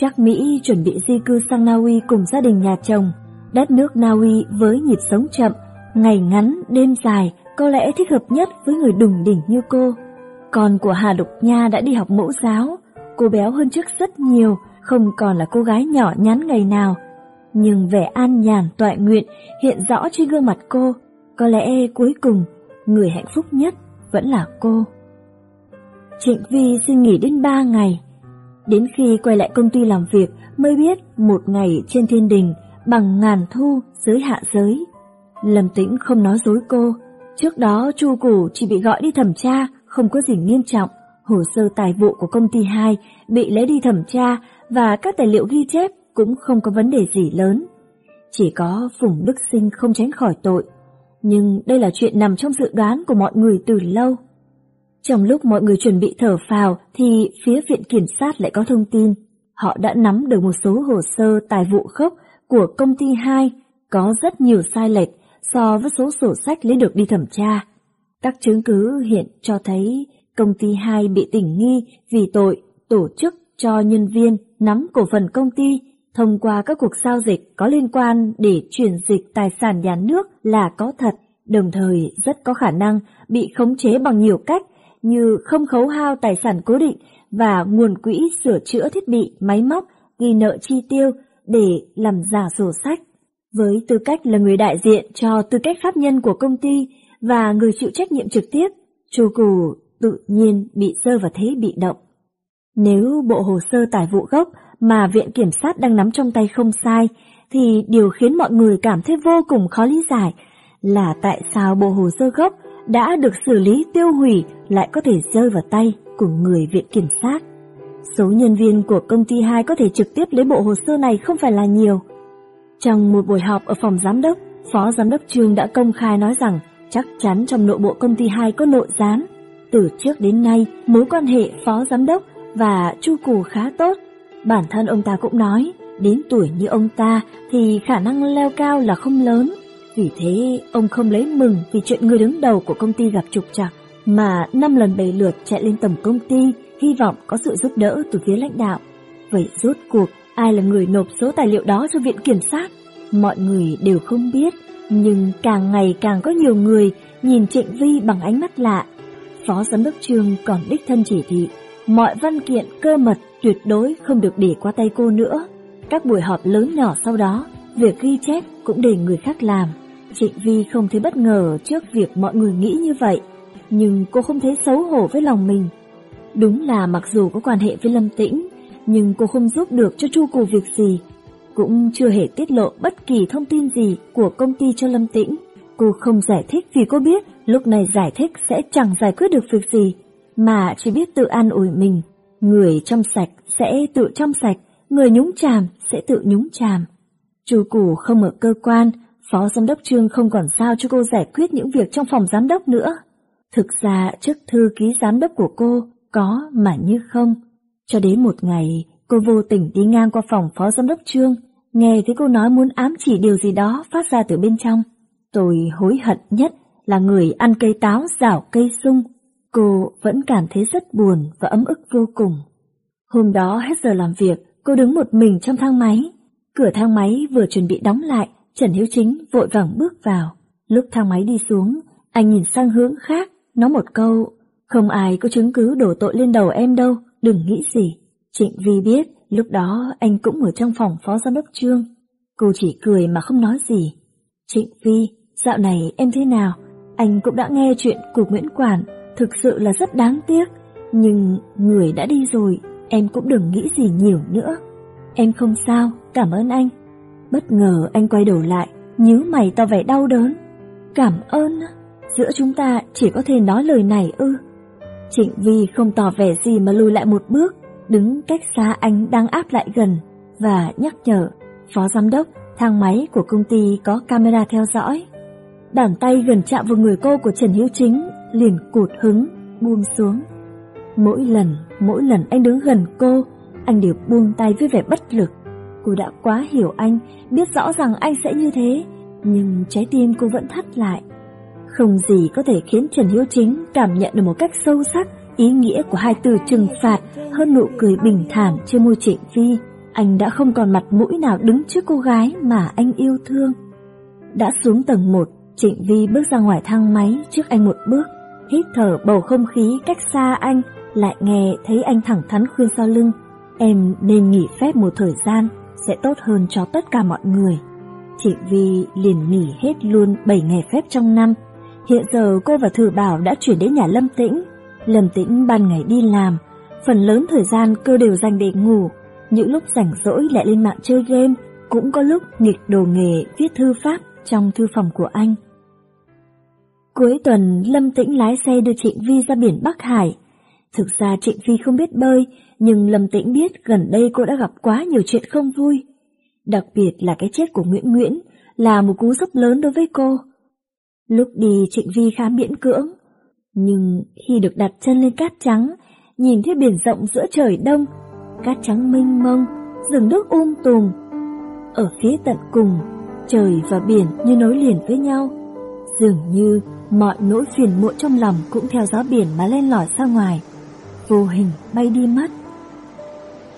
Chắc Mỹ chuẩn bị di cư sang Na Uy cùng gia đình nhà chồng. Đất nước Na Uy với nhịp sống chậm, ngày ngắn, đêm dài có lẽ thích hợp nhất với người đùng đỉnh như cô. Con của Hà Lục Nha đã đi học mẫu giáo, cô béo hơn trước rất nhiều, không còn là cô gái nhỏ nhắn ngày nào. Nhưng vẻ an nhàn toại nguyện hiện rõ trên gương mặt cô, có lẽ cuối cùng người hạnh phúc nhất vẫn là cô. Trịnh Vi xin nghỉ đến ba ngày. Đến khi quay lại công ty làm việc mới biết một ngày trên thiên đình bằng ngàn thu giới hạ giới. Lâm Tĩnh không nói dối cô. Trước đó Chu Củ chỉ bị gọi đi thẩm tra, không có gì nghiêm trọng. Hồ sơ tài vụ của công ty 2 bị lấy đi thẩm tra và các tài liệu ghi chép cũng không có vấn đề gì lớn. Chỉ có Phùng Đức Sinh không tránh khỏi tội. Nhưng đây là chuyện nằm trong dự đoán của mọi người từ lâu. Trong lúc mọi người chuẩn bị thở phào thì phía viện kiểm sát lại có thông tin. Họ đã nắm được một số hồ sơ tài vụ khốc của công ty 2 có rất nhiều sai lệch so với số sổ sách lấy được đi thẩm tra. Các chứng cứ hiện cho thấy công ty 2 bị tình nghi vì tội tổ chức cho nhân viên nắm cổ phần công ty thông qua các cuộc giao dịch có liên quan để chuyển dịch tài sản nhà nước là có thật, đồng thời rất có khả năng bị khống chế bằng nhiều cách như không khấu hao tài sản cố định và nguồn quỹ sửa chữa thiết bị, máy móc, ghi nợ chi tiêu để làm giả sổ sách. Với tư cách là người đại diện cho tư cách pháp nhân của công ty và người chịu trách nhiệm trực tiếp, Chu Cù tự nhiên bị rơi vào thế bị động. Nếu bộ hồ sơ tài vụ gốc mà Viện Kiểm sát đang nắm trong tay không sai, thì điều khiến mọi người cảm thấy vô cùng khó lý giải là tại sao bộ hồ sơ gốc đã được xử lý tiêu hủy lại có thể rơi vào tay của người Viện Kiểm sát. Số nhân viên của công ty 2 có thể trực tiếp lấy bộ hồ sơ này không phải là nhiều. Trong một buổi họp ở phòng giám đốc, Phó Giám đốc Trương đã công khai nói rằng chắc chắn trong nội bộ công ty 2 có nội gián. Từ trước đến nay, mối quan hệ Phó Giám đốc và Chu Cù khá tốt. Bản thân ông ta cũng nói, đến tuổi như ông ta thì khả năng leo cao là không lớn. Vì thế, ông không lấy mừng vì chuyện người đứng đầu của công ty gặp trục trặc, mà năm lần bày lượt chạy lên tầm công ty, hy vọng có sự giúp đỡ từ phía lãnh đạo. Vậy rốt cuộc, ai là người nộp số tài liệu đó cho viện kiểm sát? Mọi người đều không biết, nhưng càng ngày càng có nhiều người nhìn Trịnh Vi bằng ánh mắt lạ. Phó Giám đốc trường còn đích thân chỉ thị, mọi văn kiện cơ mật tuyệt đối không được để qua tay cô nữa. Các buổi họp lớn nhỏ sau đó, việc ghi chép cũng để người khác làm. Trịnh Vi không thấy bất ngờ trước việc mọi người nghĩ như vậy, nhưng cô không thấy xấu hổ với lòng mình. Đúng là mặc dù có quan hệ với Lâm Tĩnh, nhưng cô không giúp được cho Chu Cù việc gì, cũng chưa hề tiết lộ bất kỳ thông tin gì của công ty cho Lâm Tĩnh. Cô không giải thích vì cô biết lúc này giải thích sẽ chẳng giải quyết được việc gì, mà chỉ biết tự an ủi mình. Người trong sạch sẽ tự trong sạch, người nhúng chàm sẽ tự nhúng chàm. Chu Cù không ở cơ quan, Phó Giám đốc Trương không còn sao cho cô giải quyết những việc trong phòng giám đốc nữa. Thực ra chức thư ký giám đốc của cô có mà như không. Cho đến một ngày, cô vô tình đi ngang qua phòng Phó Giám đốc Trương, nghe thấy cô nói muốn ám chỉ điều gì đó phát ra từ bên trong. Tôi hối hận nhất là người ăn cây táo rảo cây sung. Cô vẫn cảm thấy rất buồn và ấm ức vô cùng. Hôm đó hết giờ làm việc, cô đứng một mình trong thang máy. Cửa thang máy vừa chuẩn bị đóng lại, Trần Hiếu Chính vội vàng bước vào. Lúc thang máy đi xuống, anh nhìn sang hướng khác, nói một câu, không ai có chứng cứ đổ tội lên đầu em đâu, đừng nghĩ gì. Trịnh Vi biết, lúc đó anh cũng ở trong phòng phó giám đốc Trương. Cô chỉ cười mà không nói gì. Trịnh Vi, dạo này em thế nào? Anh cũng đã nghe chuyện của Nguyễn Quản, thực sự là rất đáng tiếc. Nhưng người đã đi rồi, em cũng đừng nghĩ gì nhiều nữa. Em không sao, cảm ơn anh. Bất ngờ anh quay đầu lại, nhíu mày to vẻ đau đớn. Cảm ơn, giữa chúng ta chỉ có thể nói lời này ư. Trịnh Vi không tỏ vẻ gì mà lùi lại một bước, đứng cách xa anh đang áp lại gần và nhắc nhở, phó giám đốc, thang máy của công ty có camera theo dõi. Bàn tay gần chạm vào người cô của Trần Hiếu Chính, liền cụt hứng, buông xuống. Mỗi lần, mỗi lần anh đứng gần cô, anh đều buông tay với vẻ bất lực. Cô đã quá hiểu anh, biết rõ rằng anh sẽ như thế, nhưng trái tim cô vẫn thắt lại. Không gì có thể khiến Trần Hiếu Chính cảm nhận được một cách sâu sắc ý nghĩa của hai từ trừng phạt hơn nụ cười bình thản trên môi Trịnh Vi. Anh đã không còn mặt mũi nào đứng trước cô gái mà anh yêu thương. Đã xuống tầng 1, Trịnh Vi bước ra ngoài thang máy trước anh một bước, hít thở bầu không khí cách xa anh, lại nghe thấy anh thẳng thắn khuyên sau lưng. Em nên nghỉ phép một thời gian, sẽ tốt hơn cho tất cả mọi người. Chị Vi liền nghỉ hết luôn 7 ngày phép trong năm. Hiện giờ cô và Thử Bảo đã chuyển đến nhà Lâm Tĩnh. Lâm Tĩnh ban ngày đi làm, phần lớn thời gian cơ đều dành để ngủ. Những lúc rảnh rỗi lại lên mạng chơi game, cũng có lúc nghịch đồ nghề viết thư pháp trong thư phòng của anh. Cuối tuần, Lâm Tĩnh lái xe đưa Trịnh Vi ra biển Bắc Hải. Thực ra Trịnh Vi không biết bơi, nhưng Lâm Tĩnh biết gần đây cô đã gặp quá nhiều chuyện không vui. Đặc biệt là cái chết của Nguyễn Nguyễn là một cú sốc lớn đối với cô. Lúc đi Trịnh Vi khá miễn cưỡng, nhưng khi được đặt chân lên cát trắng, nhìn thấy biển rộng giữa trời đông, cát trắng mênh mông, rừng nước um tùm. Ở phía tận cùng, trời và biển như nối liền với nhau, dường như mọi nỗi phiền muộn trong lòng cũng theo gió biển mà lên lỏi ra ngoài, vô hình bay đi mất.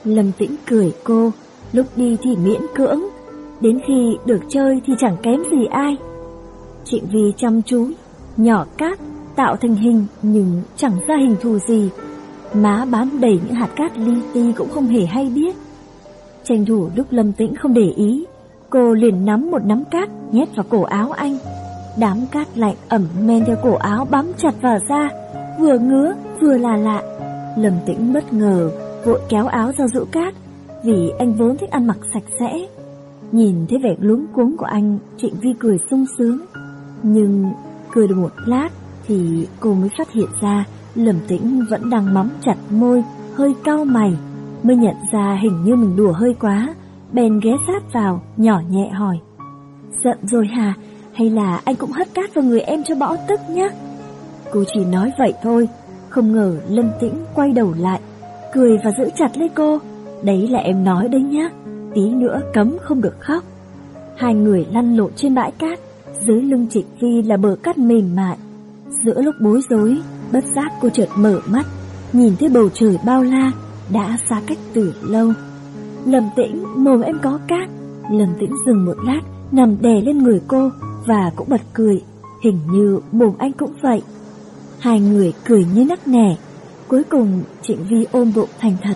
Lâm Tĩnh cười cô, lúc đi thì miễn cưỡng, đến khi được chơi thì chẳng kém gì ai. Trịnh Vi chăm chú, nhỏ cát, tạo thành hình nhưng chẳng ra hình thù gì. Má bám đầy những hạt cát li ti cũng không hề hay biết. Tranh thủ lúc Lâm Tĩnh không để ý, cô liền nắm một nắm cát nhét vào cổ áo anh. Đám cát lạnh ẩm men theo cổ áo bám chặt vào da, vừa ngứa vừa là lạ. Lâm Tĩnh bất ngờ, vội kéo áo ra dụ cát, vì anh vốn thích ăn mặc sạch sẽ. Nhìn thấy vẻ luống cuống của anh, Trịnh Vi cười sung sướng. Nhưng cười được một lát thì cô mới phát hiện ra Lâm Tĩnh vẫn đang mắm chặt môi, hơi cau mày, mới nhận ra hình như mình đùa hơi quá, bèn ghé sát vào, nhỏ nhẹ hỏi. Giận rồi hả? Hay là anh cũng hất cát vào người em cho bỏ tức nhá? Cô chỉ nói vậy thôi, không ngờ Lâm Tĩnh quay đầu lại, cười và giữ chặt lấy cô. Đấy là em nói đấy nhá, tí nữa cấm không được khóc. Hai người lăn lộn trên bãi cát, dưới lưng Trịnh phi là bờ cát mềm mại. Giữa lúc bối rối, bất giác cô chợt mở mắt, nhìn thấy bầu trời bao la, đã xa cách từ lâu. lầm tĩnh, mồm em có cát. lầm tĩnh dừng một lát, nằm đè lên người cô và cũng bật cười. Hình như mồm anh cũng vậy. Hai người cười như nắc nẻ. Cuối cùng Trịnh Vi ôm bụng thành thật.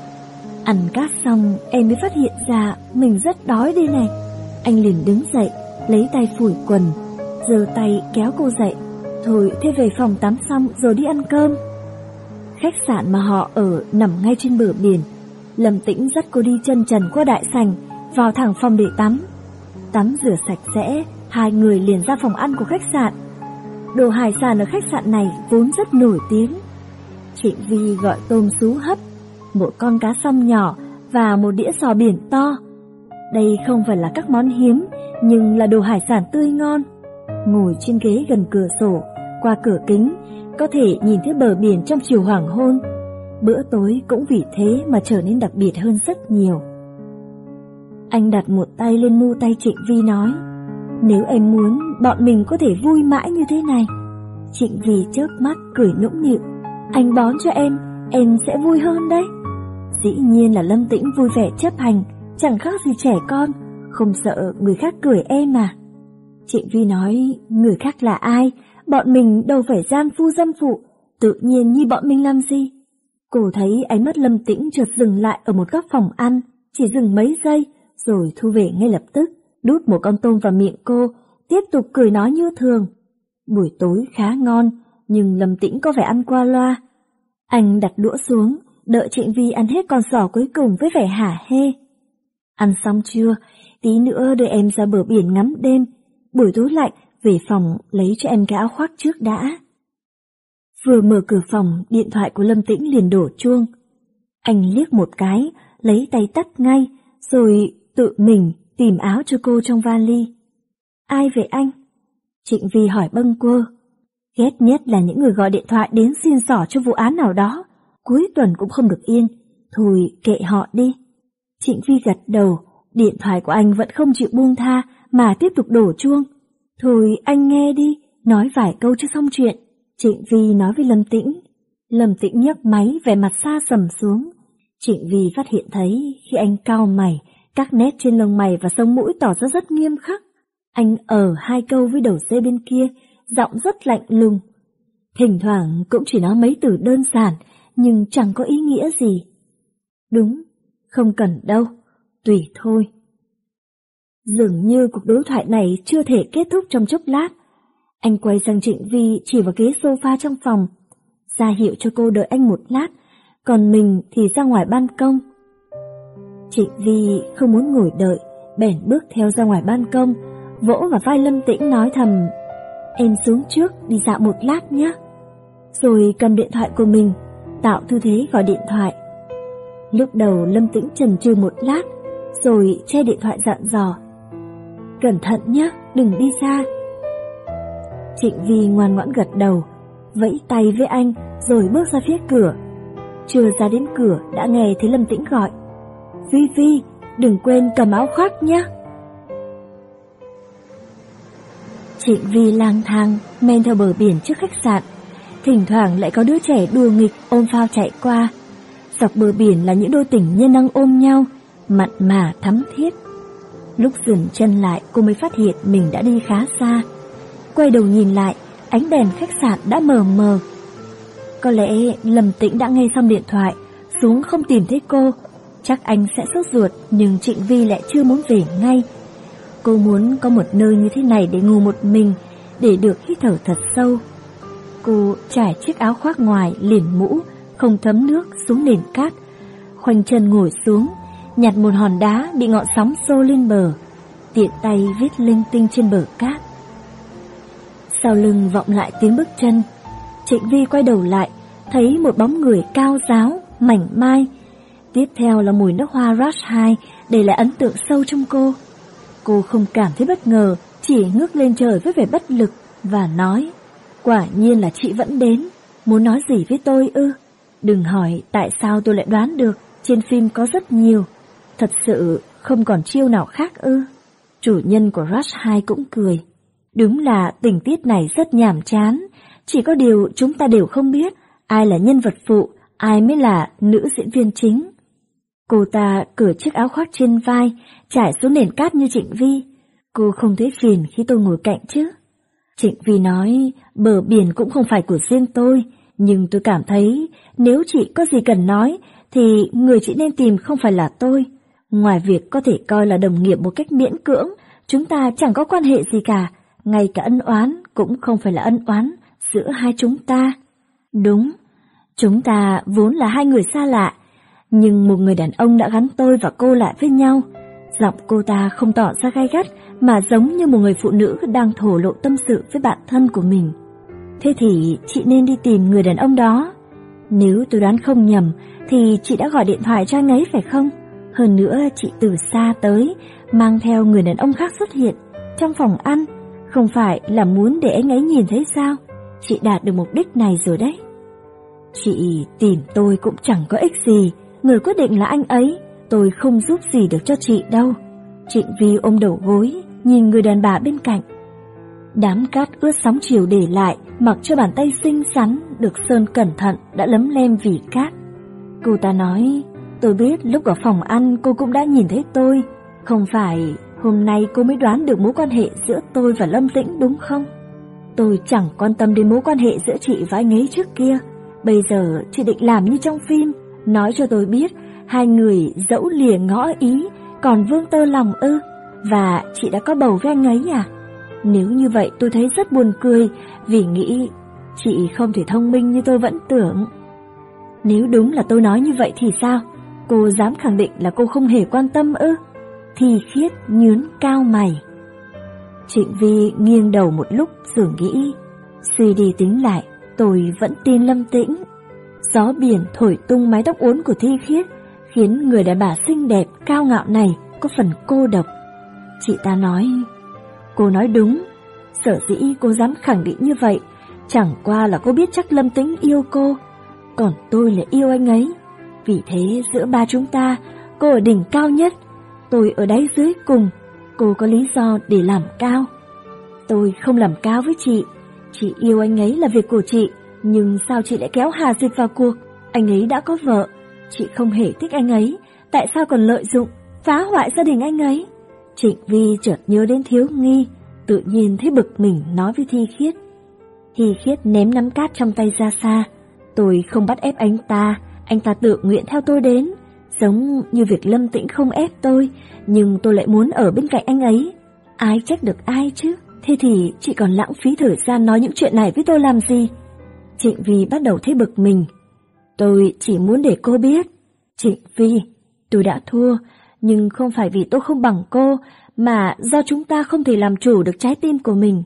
Ăn cát xong em mới phát hiện ra mình rất đói đây này. Anh liền đứng dậy, lấy tay phủi quần, giơ tay kéo cô dậy. Thôi thế về phòng tắm xong rồi đi ăn cơm. Khách sạn mà họ ở nằm ngay trên bờ biển. Lâm Tĩnh dắt cô đi chân trần qua đại sành, vào thẳng phòng để tắm. Tắm rửa sạch sẽ, hai người liền ra phòng ăn của khách sạn. Đồ hải sản ở khách sạn này vốn rất nổi tiếng. Trịnh Vi gọi tôm sú hấp, một con cá sông nhỏ và một đĩa sò biển to. Đây không phải là các món hiếm, nhưng là đồ hải sản tươi ngon. Ngồi trên ghế gần cửa sổ, qua cửa kính, có thể nhìn thấy bờ biển trong chiều hoàng hôn. Bữa tối cũng vì thế mà trở nên đặc biệt hơn rất nhiều. Anh đặt một tay lên mu tay Trịnh Vi nói, nếu em muốn, bọn mình có thể vui mãi như thế này. Trịnh Vi chớp mắt cười nũng nịu, anh bón cho em, em sẽ vui hơn đấy. Dĩ nhiên là Lâm Tĩnh vui vẻ chấp hành, chẳng khác gì trẻ con, không sợ người khác cười em mà. Trịnh Vi nói, người khác là ai, bọn mình đâu phải gian phu dâm phụ, tự nhiên như bọn mình làm gì. Cô thấy ánh mắt lâm tĩnh chợt dừng lại ở một góc phòng ăn, chỉ dừng mấy giây, rồi thu về ngay lập tức, đút một con tôm vào miệng cô, tiếp tục cười nói như thường. Buổi tối khá ngon, nhưng lâm tĩnh có vẻ ăn qua loa. Anh đặt đũa xuống, đợi Trịnh Vi ăn hết con giò cuối cùng với vẻ hả hê. Ăn xong chưa? Tí nữa đưa em ra bờ biển ngắm đêm. Buổi tối lạnh, về phòng lấy cho em cái áo khoác trước đã. Vừa mở cửa phòng, điện thoại của Lâm Tĩnh liền đổ chuông. Anh liếc một cái, lấy tay tắt ngay, rồi tự mình tìm áo cho cô trong vali. Ai về anh? Trịnh Vi hỏi bâng quơ. Ghét nhất là những người gọi điện thoại đến xin sỏ cho vụ án nào đó, cuối tuần cũng không được yên. Thôi kệ họ đi. Trịnh Vi gật đầu, điện thoại của anh vẫn không chịu buông tha mà tiếp tục đổ chuông. Thôi anh nghe đi, nói vài câu cho xong chuyện. Trịnh Vi nói với Lâm Tĩnh. Lâm Tĩnh nhấc máy về mặt xa sầm xuống. Trịnh Vi phát hiện thấy khi anh cao mày, các nét trên lông mày và sống mũi tỏ ra rất nghiêm khắc. Anh ở hai câu với đầu dây bên kia, giọng rất lạnh lùng. Thỉnh thoảng cũng chỉ nói mấy từ đơn giản, nhưng chẳng có ý nghĩa gì. Đúng, không cần đâu, tùy thôi. Dường như cuộc đối thoại này chưa thể kết thúc trong chốc lát. Anh quay sang Trịnh Vi chỉ vào ghế sofa trong phòng, ra hiệu cho cô đợi anh một lát, còn mình thì ra ngoài ban công. Trịnh Vi không muốn ngồi đợi, bèn bước theo ra ngoài ban công, vỗ vào vai Lâm Tĩnh nói thầm, em xuống trước đi dạo một lát nhé. Rồi cầm điện thoại của mình, tạo tư thế gọi điện thoại. Lúc đầu Lâm Tĩnh chần chừ một lát, rồi che điện thoại dặn dò. Cẩn thận nhé, đừng đi xa. Trịnh Vi ngoan ngoãn gật đầu, vẫy tay với anh rồi bước ra phía cửa. Chưa ra đến cửa đã nghe thấy Lâm Tĩnh gọi. Vi Vi, đừng quên cầm áo khoác nhé. Trịnh Vi lang thang men theo bờ biển trước khách sạn, thỉnh thoảng lại có đứa trẻ đùa nghịch ôm phao chạy qua. Dọc bờ biển là những đôi tình nhân đang ôm nhau, mặn mà thắm thiết. Lúc dừng chân lại cô mới phát hiện mình đã đi khá xa. Quay đầu nhìn lại, ánh đèn khách sạn đã mờ mờ. Có lẽ Lâm Tĩnh đã nghe xong điện thoại, xuống không tìm thấy cô. Chắc anh sẽ sốt ruột nhưng Trịnh Vi lại chưa muốn về ngay. Cô muốn có một nơi như thế này để ngủ một mình, để được hít thở thật sâu. Cô trải chiếc áo khoác ngoài liền mũ, không thấm nước xuống nền cát. Khoanh chân ngồi xuống, nhặt một hòn đá bị ngọn sóng xô lên bờ, tiện tay viết linh tinh trên bờ cát. Sau lưng vọng lại tiếng bước chân, Trịnh Vi quay đầu lại, thấy một bóng người cao giáo, mảnh mai. Tiếp theo là mùi nước hoa Rush 2 để lại ấn tượng sâu trong cô. Cô không cảm thấy bất ngờ, chỉ ngước lên trời với vẻ bất lực và nói, quả nhiên là chị vẫn đến, muốn nói gì với tôi ư? Đừng hỏi tại sao tôi lại đoán được, trên phim có rất nhiều. Thật sự không còn chiêu nào khác ư? Chủ nhân của Rush 2 cũng cười. Đúng là tình tiết này rất nhàm chán, chỉ có điều chúng ta đều không biết ai là nhân vật phụ, ai mới là nữ diễn viên chính. Cô ta cởi chiếc áo khoác trên vai, trải xuống nền cát như Trịnh Vi. Cô không thấy phiền khi tôi ngồi cạnh chứ. Trịnh Vi nói, bờ biển cũng không phải của riêng tôi, nhưng tôi cảm thấy nếu chị có gì cần nói, thì người chị nên tìm không phải là tôi. Ngoài việc có thể coi là đồng nghiệp một cách miễn cưỡng, chúng ta chẳng có quan hệ gì cả, ngay cả ân oán cũng không phải là ân oán giữa hai chúng ta. Đúng, chúng ta vốn là hai người xa lạ, nhưng một người đàn ông đã gắn tôi và cô lại với nhau. Giọng cô ta không tỏ ra gai gắt mà giống như một người phụ nữ đang thổ lộ tâm sự với bạn thân của mình. Thế thì chị nên đi tìm người đàn ông đó. Nếu tôi đoán không nhầm thì chị đã gọi điện thoại cho anh ấy phải không? Hơn nữa chị từ xa tới, mang theo người đàn ông khác xuất hiện trong phòng ăn, không phải là muốn để anh ấy nhìn thấy sao? Chị đạt được mục đích này rồi đấy. Chị tìm tôi cũng chẳng có ích gì, người quyết định là anh ấy, tôi không giúp gì được cho chị đâu. Trịnh Vi ôm đầu gối, nhìn người đàn bà bên cạnh. Đám cát ướt sóng chiều để lại, mặc cho bàn tay xinh xắn, được sơn cẩn thận, đã lấm lem vì cát. Cô ta nói, tôi biết lúc ở phòng ăn cô cũng đã nhìn thấy tôi, không phải hôm nay cô mới đoán được mối quan hệ giữa tôi và Lâm Tĩnh đúng không? Tôi chẳng quan tâm đến mối quan hệ giữa chị và anh ấy trước kia, bây giờ chị định làm như trong phim, nói cho tôi biết hai người dẫu lìa ngõ ý, còn vương tơ lòng ư, và chị đã có bầu với anh ấy à? Nếu như vậy tôi thấy rất buồn cười vì nghĩ chị không thể thông minh như tôi vẫn tưởng. Nếu đúng là tôi nói như vậy thì sao? Cô dám khẳng định là cô không hề quan tâm ư? Thì khiết nhướn cao mày. Trịnh Vi nghiêng đầu một lúc rồi nghĩ. Suy đi tính lại, tôi vẫn tin lâm tĩnh. Gió biển thổi tung mái tóc uốn của Thi Khiết, khiến người đàn bà xinh đẹp, cao ngạo này có phần cô độc. Chị ta nói, cô nói đúng, sở dĩ cô dám khẳng định như vậy, chẳng qua là cô biết chắc Lâm Tĩnh yêu cô, còn tôi là yêu anh ấy. Vì thế giữa ba chúng ta, cô ở đỉnh cao nhất, tôi ở đáy dưới cùng, cô có lý do để làm cao. Tôi không làm cao với chị, chị yêu anh ấy là việc của chị, nhưng sao chị lại kéo Hà Dịch vào cuộc? Anh ấy đã có vợ, chị không hề thích anh ấy, tại sao còn lợi dụng, phá hoại gia đình anh ấy? Trịnh Vi chợt nhớ đến thiếu nghi, tự nhiên thấy bực mình nói với Thi Khiết. Thi Khiết ném nắm cát trong tay ra xa, tôi không bắt ép anh ta, anh ta tự nguyện theo tôi đến, giống như việc Lâm Tĩnh không ép tôi, nhưng tôi lại muốn ở bên cạnh anh ấy. Ai trách được ai chứ? Thế thì chị còn lãng phí thời gian nói những chuyện này với tôi làm gì? Trịnh Vi bắt đầu thấy bực mình. Tôi chỉ muốn để cô biết. Trịnh Vi, tôi đã thua, nhưng không phải vì tôi không bằng cô, mà do chúng ta không thể làm chủ được trái tim của mình.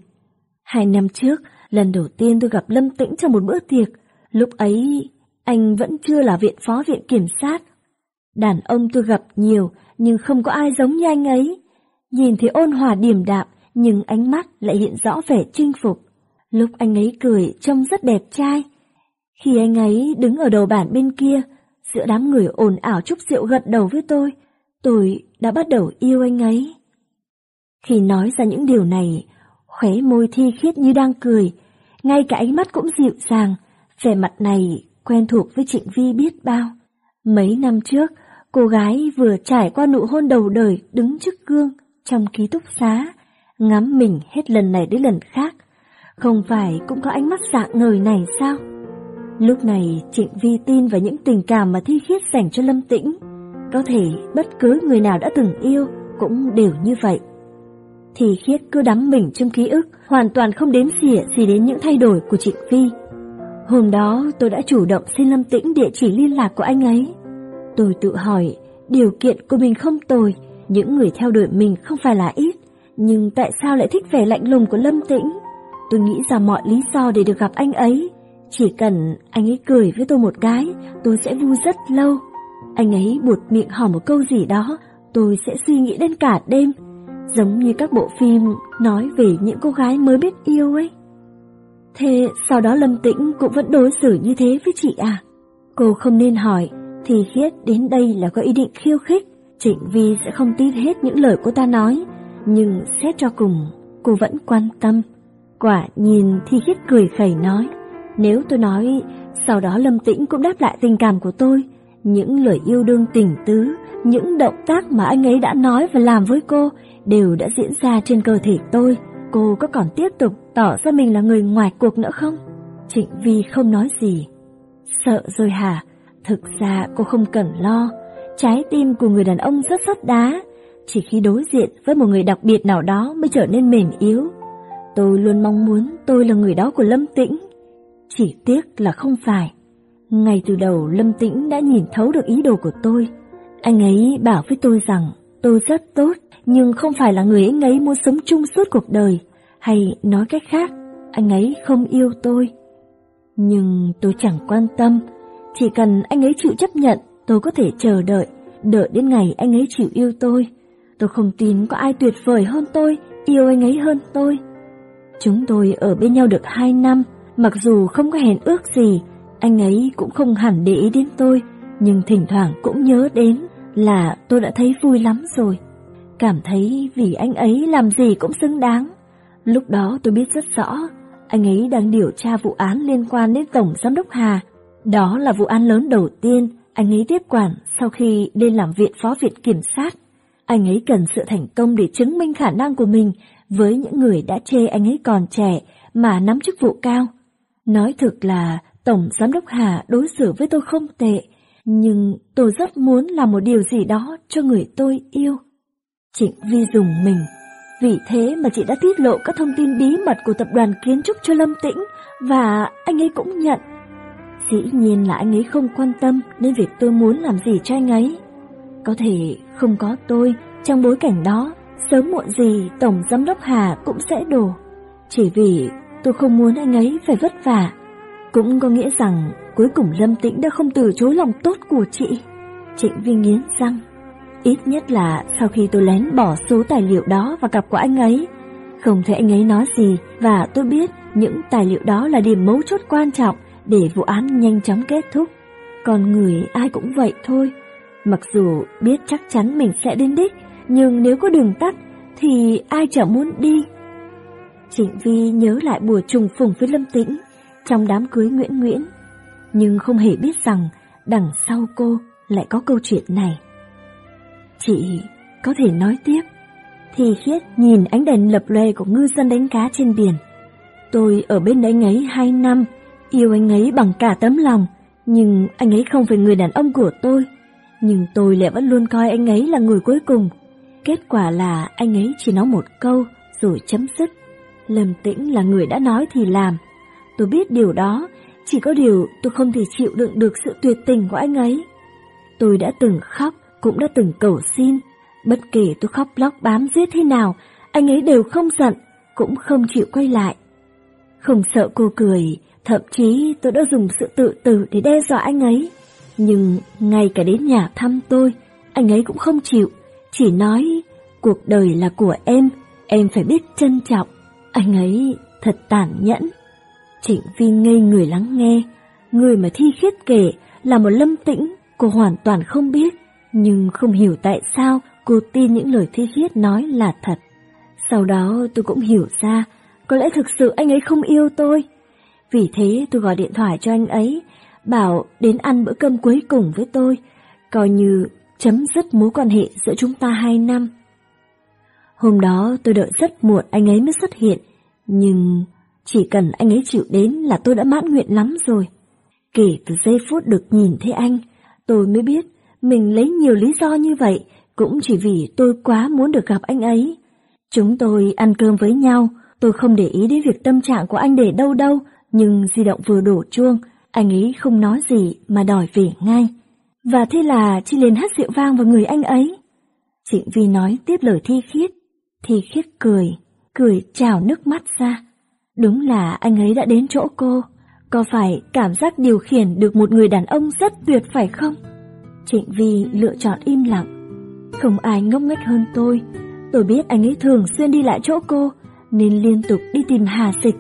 Hai năm trước, lần đầu tiên tôi gặp Lâm Tĩnh trong một bữa tiệc, lúc ấy anh vẫn chưa là viện phó viện kiểm sát. Đàn ông tôi gặp nhiều, nhưng không có ai giống như anh ấy. Nhìn thì ôn hòa điềm đạm, nhưng ánh mắt lại hiện rõ vẻ chinh phục. Lúc anh ấy cười trông rất đẹp trai. Khi anh ấy đứng ở đầu bản bên kia, giữa đám người ồn ảo chúc rượu gật đầu với tôi, tôi đã bắt đầu yêu anh ấy. Khi nói ra những điều này, khóe môi thi khiết như đang cười, ngay cả ánh mắt cũng dịu dàng, vẻ mặt này quen thuộc với Trịnh Vi biết bao. Mấy năm trước, cô gái vừa trải qua nụ hôn đầu đời đứng trước gương trong ký túc xá, ngắm mình hết lần này đến lần khác. Không phải cũng có ánh mắt dạng ngời này sao? Lúc này Trịnh Vi tin vào những tình cảm mà Thi Khiết dành cho Lâm Tĩnh. Có thể bất cứ người nào đã từng yêu cũng đều như vậy. Thi Khiết cứ đắm mình trong ký ức, hoàn toàn không đếm xỉa gì đến những thay đổi của Trịnh Vi. Hôm đó tôi đã chủ động xin Lâm Tĩnh địa chỉ liên lạc của anh ấy. Tôi tự hỏi, điều kiện của mình không tồi, những người theo đuổi mình không phải là ít, nhưng tại sao lại thích vẻ lạnh lùng của Lâm Tĩnh? Tôi nghĩ ra mọi lý do để được gặp anh ấy. Chỉ cần anh ấy cười với tôi một cái, tôi sẽ vui rất lâu. Anh ấy buột miệng hỏi một câu gì đó, tôi sẽ suy nghĩ đến cả đêm. Giống như các bộ phim nói về những cô gái mới biết yêu ấy. Thế sau đó Lâm Tĩnh cũng vẫn đối xử như thế với chị à? Cô không nên hỏi, thì khiết đến đây là có ý định khiêu khích. Trịnh Vi sẽ không tin hết những lời cô ta nói, nhưng xét cho cùng, cô vẫn quan tâm. Quả nhìn thì khiết cười khẩy nói, nếu tôi nói sau đó Lâm Tĩnh cũng đáp lại tình cảm của tôi, những lời yêu đương tình tứ, những động tác mà anh ấy đã nói và làm với cô đều đã diễn ra trên cơ thể tôi. Cô có còn tiếp tục tỏ ra mình là người ngoài cuộc nữa không? Trịnh Vi không nói gì. Sợ rồi hả? Thực ra cô không cần lo. Trái tim của người đàn ông rất sắt đá. Chỉ khi đối diện với một người đặc biệt nào đó mới trở nên mềm yếu. Tôi luôn mong muốn tôi là người đó của Lâm Tĩnh. Chỉ tiếc là không phải. Ngay từ đầu Lâm Tĩnh đã nhìn thấu được ý đồ của tôi. Anh ấy bảo với tôi rằng tôi rất tốt, nhưng không phải là người anh ấy muốn sống chung suốt cuộc đời. Hay nói cách khác, anh ấy không yêu tôi. Nhưng tôi chẳng quan tâm, chỉ cần anh ấy chịu chấp nhận, tôi có thể chờ đợi, đợi đến ngày anh ấy chịu yêu tôi. Tôi không tin có ai tuyệt vời hơn tôi, yêu anh ấy hơn tôi. Chúng tôi ở bên nhau được hai năm, mặc dù không có hẹn ước gì, anh ấy cũng không hẳn để ý đến tôi, nhưng thỉnh thoảng cũng nhớ đến là tôi đã thấy vui lắm rồi. Cảm thấy vì anh ấy làm gì cũng xứng đáng. Lúc đó tôi biết rất rõ, anh ấy đang điều tra vụ án liên quan đến Tổng Giám đốc Hà. Đó là vụ án lớn đầu tiên anh ấy tiếp quản sau khi lên làm viện phó viện kiểm sát. Anh ấy cần sự thành công để chứng minh khả năng của mình với những người đã chê anh ấy còn trẻ mà nắm chức vụ cao. Nói thực là Tổng Giám đốc Hà đối xử với tôi không tệ, nhưng tôi rất muốn làm một điều gì đó cho người tôi yêu. Trịnh Vi dùng mình, vì thế mà chị đã tiết lộ các thông tin bí mật của tập đoàn kiến trúc cho Lâm Tĩnh và anh ấy cũng nhận. Dĩ nhiên là anh ấy không quan tâm đến việc tôi muốn làm gì cho anh ấy. Có thể không có tôi, trong bối cảnh đó, sớm muộn gì Tổng Giám đốc Hà cũng sẽ đổ. Chỉ vì tôi không muốn anh ấy phải vất vả. Cũng có nghĩa rằng cuối cùng Lâm Tĩnh đã không từ chối lòng tốt của chị. Trịnh vi nghiến răng. Ít nhất là sau khi tôi lén bỏ số tài liệu đó và gặp của anh ấy, không thấy anh ấy nói gì và tôi biết những tài liệu đó là điểm mấu chốt quan trọng để vụ án nhanh chóng kết thúc. Còn người ai cũng vậy thôi. Mặc dù biết chắc chắn mình sẽ đến đích, nhưng nếu có đường tắt thì ai chẳng muốn đi. Trịnh Vi nhớ lại buổi trùng phùng với Lâm Tĩnh trong đám cưới Nguyễn Nguyễn, nhưng không hề biết rằng đằng sau cô lại có câu chuyện này. Chị có thể nói tiếp. Thì khiết nhìn ánh đèn lập lòe của ngư dân đánh cá trên biển. Tôi ở bên anh ấy hai năm, yêu anh ấy bằng cả tấm lòng, nhưng anh ấy không phải người đàn ông của tôi. Nhưng tôi lại vẫn luôn coi anh ấy là người cuối cùng. Kết quả là anh ấy chỉ nói một câu rồi chấm dứt. Lâm Tĩnh là người đã nói thì làm. Tôi biết điều đó, chỉ có điều tôi không thể chịu đựng được sự tuyệt tình của anh ấy. Tôi đã từng khóc, cũng đã từng cầu xin. Bất kể tôi khóc lóc bám giết thế nào, anh ấy đều không giận, cũng không chịu quay lại. Không sợ cô cười, thậm chí tôi đã dùng sự tự tử để đe dọa anh ấy. Nhưng ngay cả đến nhà thăm tôi, anh ấy cũng không chịu, chỉ nói cuộc đời là của em, em phải biết trân trọng. Anh ấy thật tàn nhẫn. Trịnh Vi ngây người lắng nghe, người mà thi khiết kể là một lâm tĩnh, cô hoàn toàn không biết, nhưng không hiểu tại sao cô tin những lời thi khiết nói là thật. Sau đó tôi cũng hiểu ra, có lẽ thực sự anh ấy không yêu tôi. Vì thế tôi gọi điện thoại cho anh ấy, bảo đến ăn bữa cơm cuối cùng với tôi, coi như chấm dứt mối quan hệ giữa chúng ta hai năm. Hôm đó tôi đợi rất muộn anh ấy mới xuất hiện, nhưng chỉ cần anh ấy chịu đến là tôi đã mãn nguyện lắm rồi. Kể từ giây phút được nhìn thấy anh, tôi mới biết mình lấy nhiều lý do như vậy cũng chỉ vì tôi quá muốn được gặp anh ấy. Chúng tôi ăn cơm với nhau, tôi không để ý đến việc tâm trạng của anh để đâu đâu, nhưng di động vừa đổ chuông, anh ấy không nói gì mà đòi về ngay. Và thế là chị liền hát rượu vang vào người anh ấy. Trịnh Vi nói tiếp lời thi khiết, thi khiết cười, cười trào nước mắt ra. Đúng là anh ấy đã đến chỗ cô. Có phải cảm giác điều khiển được một người đàn ông rất tuyệt phải không? Trịnh Vi lựa chọn im lặng. Không ai ngốc nghếch hơn tôi. Tôi biết anh ấy thường xuyên đi lại chỗ cô, nên liên tục đi tìm Hà Dịch.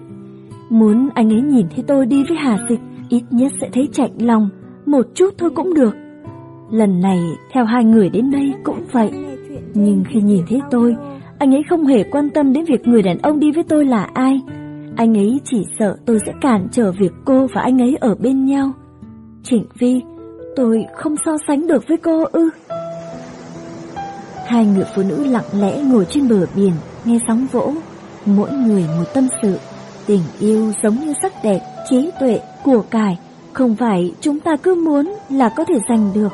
Muốn anh ấy nhìn thấy tôi đi với Hà Dịch, ít nhất sẽ thấy chạnh lòng, một chút thôi cũng được. Lần này, theo hai người đến đây cũng vậy. Nhưng khi nhìn thấy tôi, anh ấy không hề quan tâm đến việc người đàn ông đi với tôi là ai. Anh ấy chỉ sợ tôi sẽ cản trở việc cô và anh ấy ở bên nhau. Trịnh Vi, tôi không so sánh được với cô ư. Hai người phụ nữ lặng lẽ ngồi trên bờ biển, nghe sóng vỗ. Mỗi người một tâm sự. Tình yêu giống như sắc đẹp, trí tuệ, của cải. Không phải chúng ta cứ muốn là có thể giành được.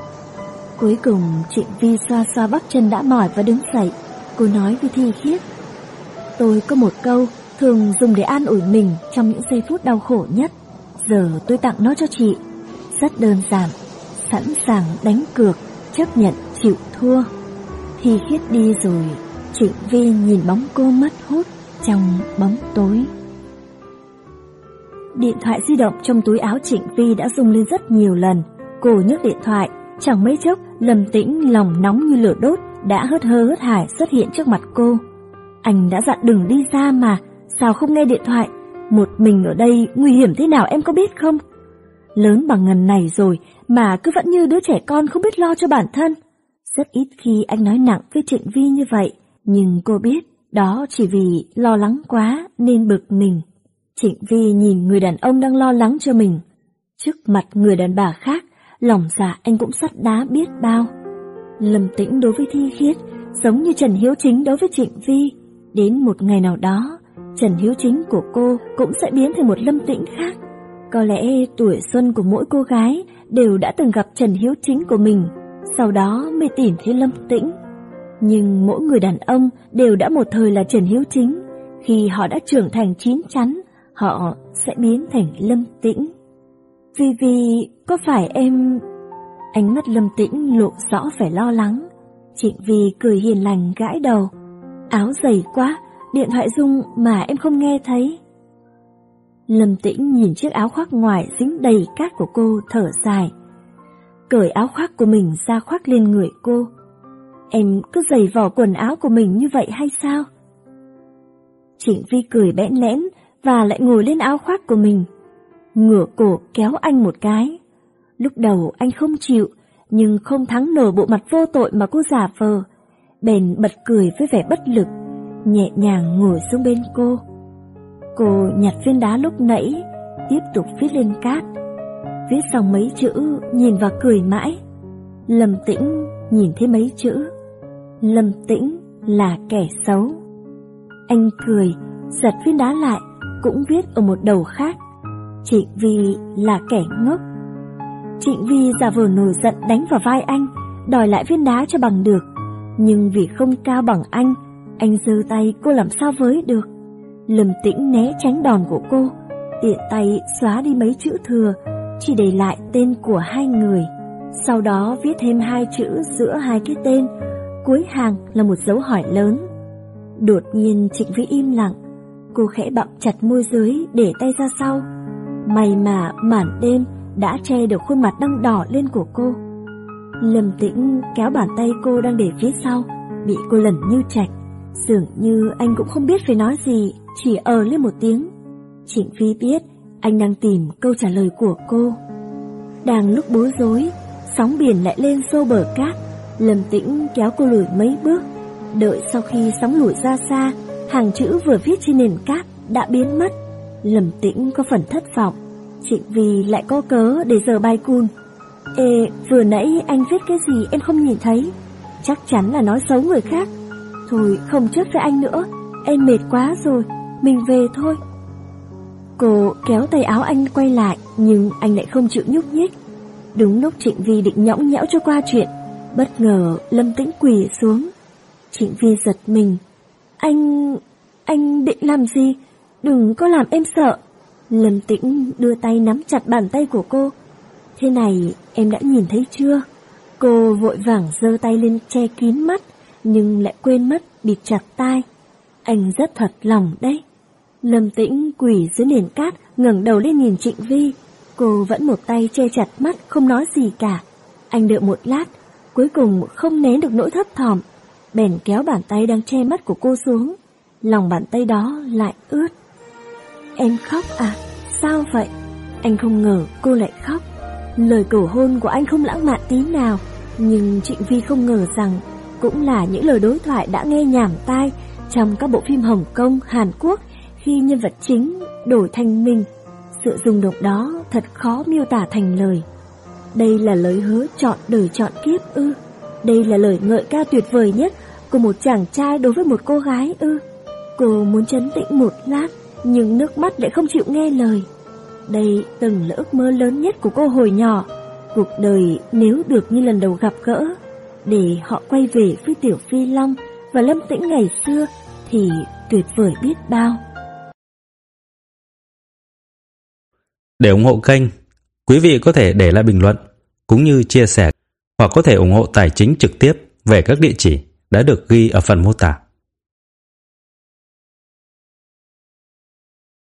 Cuối cùng Trịnh Vi xoa xoa bắp chân đã mỏi và đứng dậy. Cô nói với Thi Khiết. Tôi có một câu thường dùng để an ủi mình trong những giây phút đau khổ nhất. Giờ tôi tặng nó cho chị. Rất đơn giản, sẵn sàng đánh cược, chấp nhận chịu thua. Thi Khiết đi rồi, Trịnh Vi nhìn bóng cô mất hút trong bóng tối. Điện thoại di động trong túi áo Trịnh Vi đã rung lên rất nhiều lần. Cô nhấc điện thoại, chẳng mấy chốc, Lâm Tĩnh lòng nóng như lửa đốt đã hớt hơ hớt hải xuất hiện trước mặt cô. Anh đã dặn đừng đi ra mà, sao không nghe điện thoại? Một mình ở đây nguy hiểm thế nào em có biết không? Lớn bằng ngần này rồi mà cứ vẫn như đứa trẻ con không biết lo cho bản thân. Rất ít khi anh nói nặng với Trịnh Vi như vậy, nhưng cô biết đó chỉ vì lo lắng quá nên bực mình. Trịnh Vi nhìn người đàn ông đang lo lắng cho mình. Trước mặt người đàn bà khác, lòng dạ anh cũng sắt đá biết bao. Lâm tĩnh đối với Thi Khiết, giống như Trần Hiếu Chính đối với Trịnh Vi. Đến một ngày nào đó, Trần Hiếu Chính của cô cũng sẽ biến thành một Lâm tĩnh khác. Có lẽ tuổi xuân của mỗi cô gái đều đã từng gặp Trần Hiếu Chính của mình, sau đó mới tìm thấy Lâm tĩnh. Nhưng mỗi người đàn ông đều đã một thời là Trần Hiếu Chính, khi họ đã trưởng thành chín chắn, họ sẽ biến thành Lâm tĩnh. Vì vì, có phải em Ánh mắt lâm tĩnh lộ rõ vẻ lo lắng. Trịnh Vi cười hiền lành gãi đầu. Áo dày quá, điện thoại rung mà em không nghe thấy. Lâm tĩnh nhìn chiếc áo khoác ngoài dính đầy cát của cô thở dài. Cởi áo khoác của mình ra khoác lên người cô. Em cứ giày vỏ quần áo của mình như vậy hay sao? Trịnh Vi cười bẽn lẽn và lại ngồi lên áo khoác của mình. Ngửa cổ kéo anh một cái. Lúc đầu anh không chịu, nhưng không thắng nổi bộ mặt vô tội mà cô giả vờ. Bèn bật cười với vẻ bất lực, nhẹ nhàng ngồi xuống bên cô. Cô nhặt viên đá lúc nãy, tiếp tục viết lên cát. Viết xong mấy chữ, nhìn và cười mãi. Lâm tĩnh nhìn thấy mấy chữ. Lâm tĩnh là kẻ xấu. Anh cười, giật viên đá lại, cũng viết ở một đầu khác trịnh vi là kẻ ngốc. Trịnh Vi giả vờ nổi giận đánh vào vai anh, đòi lại viên đá cho bằng được. Nhưng vì không cao bằng anh, anh giơ tay cô làm sao với được. Lâm tĩnh né tránh đòn của cô, tiện tay xóa đi mấy chữ thừa, chỉ để lại tên của hai người. Sau đó viết thêm hai chữ giữa hai cái tên, cuối hàng là một dấu hỏi lớn. Đột nhiên Trịnh Vi im lặng, cô khẽ bặm chặt môi dưới để tay ra sau. May mà màn đêm đã che được khuôn mặt đang đỏ lên của cô. Lâm tĩnh kéo bàn tay cô đang để phía sau, bị cô lần như chạch. Dường như anh cũng không biết phải nói gì, chỉ ờ lên một tiếng. Trịnh Phi biết anh đang tìm câu trả lời của cô. Đang lúc bối rối, sóng biển lại lên xô bờ cát. Lâm tĩnh kéo cô lùi mấy bước, đợi sau khi sóng lùi ra xa, hàng chữ vừa viết trên nền cát đã biến mất. Lâm Tĩnh có phần thất vọng. Trịnh Vi lại có cớ để giờ bay cun. Ê, vừa nãy anh viết cái gì em không nhìn thấy. Chắc chắn là nói xấu người khác. Thôi không trước với anh nữa, em mệt quá rồi, mình về thôi. Cô kéo tay áo anh quay lại, nhưng anh lại không chịu nhúc nhích. Đúng lúc Trịnh Vi định nhõng nhẽo cho qua chuyện, bất ngờ Lâm Tĩnh quỳ xuống. Trịnh Vi giật mình. Anh... anh định làm gì? Đừng có làm em sợ. Lâm Tĩnh đưa tay nắm chặt bàn tay của cô. Thế này em đã nhìn thấy chưa? Cô vội vàng giơ tay lên che kín mắt, nhưng lại quên mất bịt chặt tai. Anh rất thật lòng đấy. Lâm Tĩnh quỳ dưới nền cát, ngẩng đầu lên nhìn Trịnh Vi. Cô vẫn một tay che chặt mắt, không nói gì cả. Anh đợi một lát, cuối cùng không nén được nỗi thấp thỏm, bèn kéo bàn tay đang che mắt của cô xuống. Lòng bàn tay đó lại ướt. Em khóc à? Sao vậy? Anh không ngờ cô lại khóc. Lời cầu hôn của anh không lãng mạn tí nào, nhưng Trịnh Vi không ngờ rằng cũng là những lời đối thoại đã nghe nhảm tai trong các bộ phim Hồng Kông, Hàn Quốc khi nhân vật chính đổi thành mình. Sự rung động đó thật khó miêu tả thành lời. Đây là lời hứa chọn đời chọn kiếp ư. Đây là lời ngợi ca tuyệt vời nhất của một chàng trai đối với một cô gái ư. Cô muốn chấn tĩnh một lát, nhưng nước mắt lại không chịu nghe lời. Đây từng là ước mơ lớn nhất của cô hồi nhỏ. Cuộc đời nếu được như lần đầu gặp gỡ, để họ quay về với Tiểu Phi Long và Lâm Tĩnh ngày xưa thì tuyệt vời biết bao. Để ủng hộ kênh, quý vị có thể để lại bình luận cũng như chia sẻ hoặc có thể ủng hộ tài chính trực tiếp về các địa chỉ đã được ghi ở phần mô tả.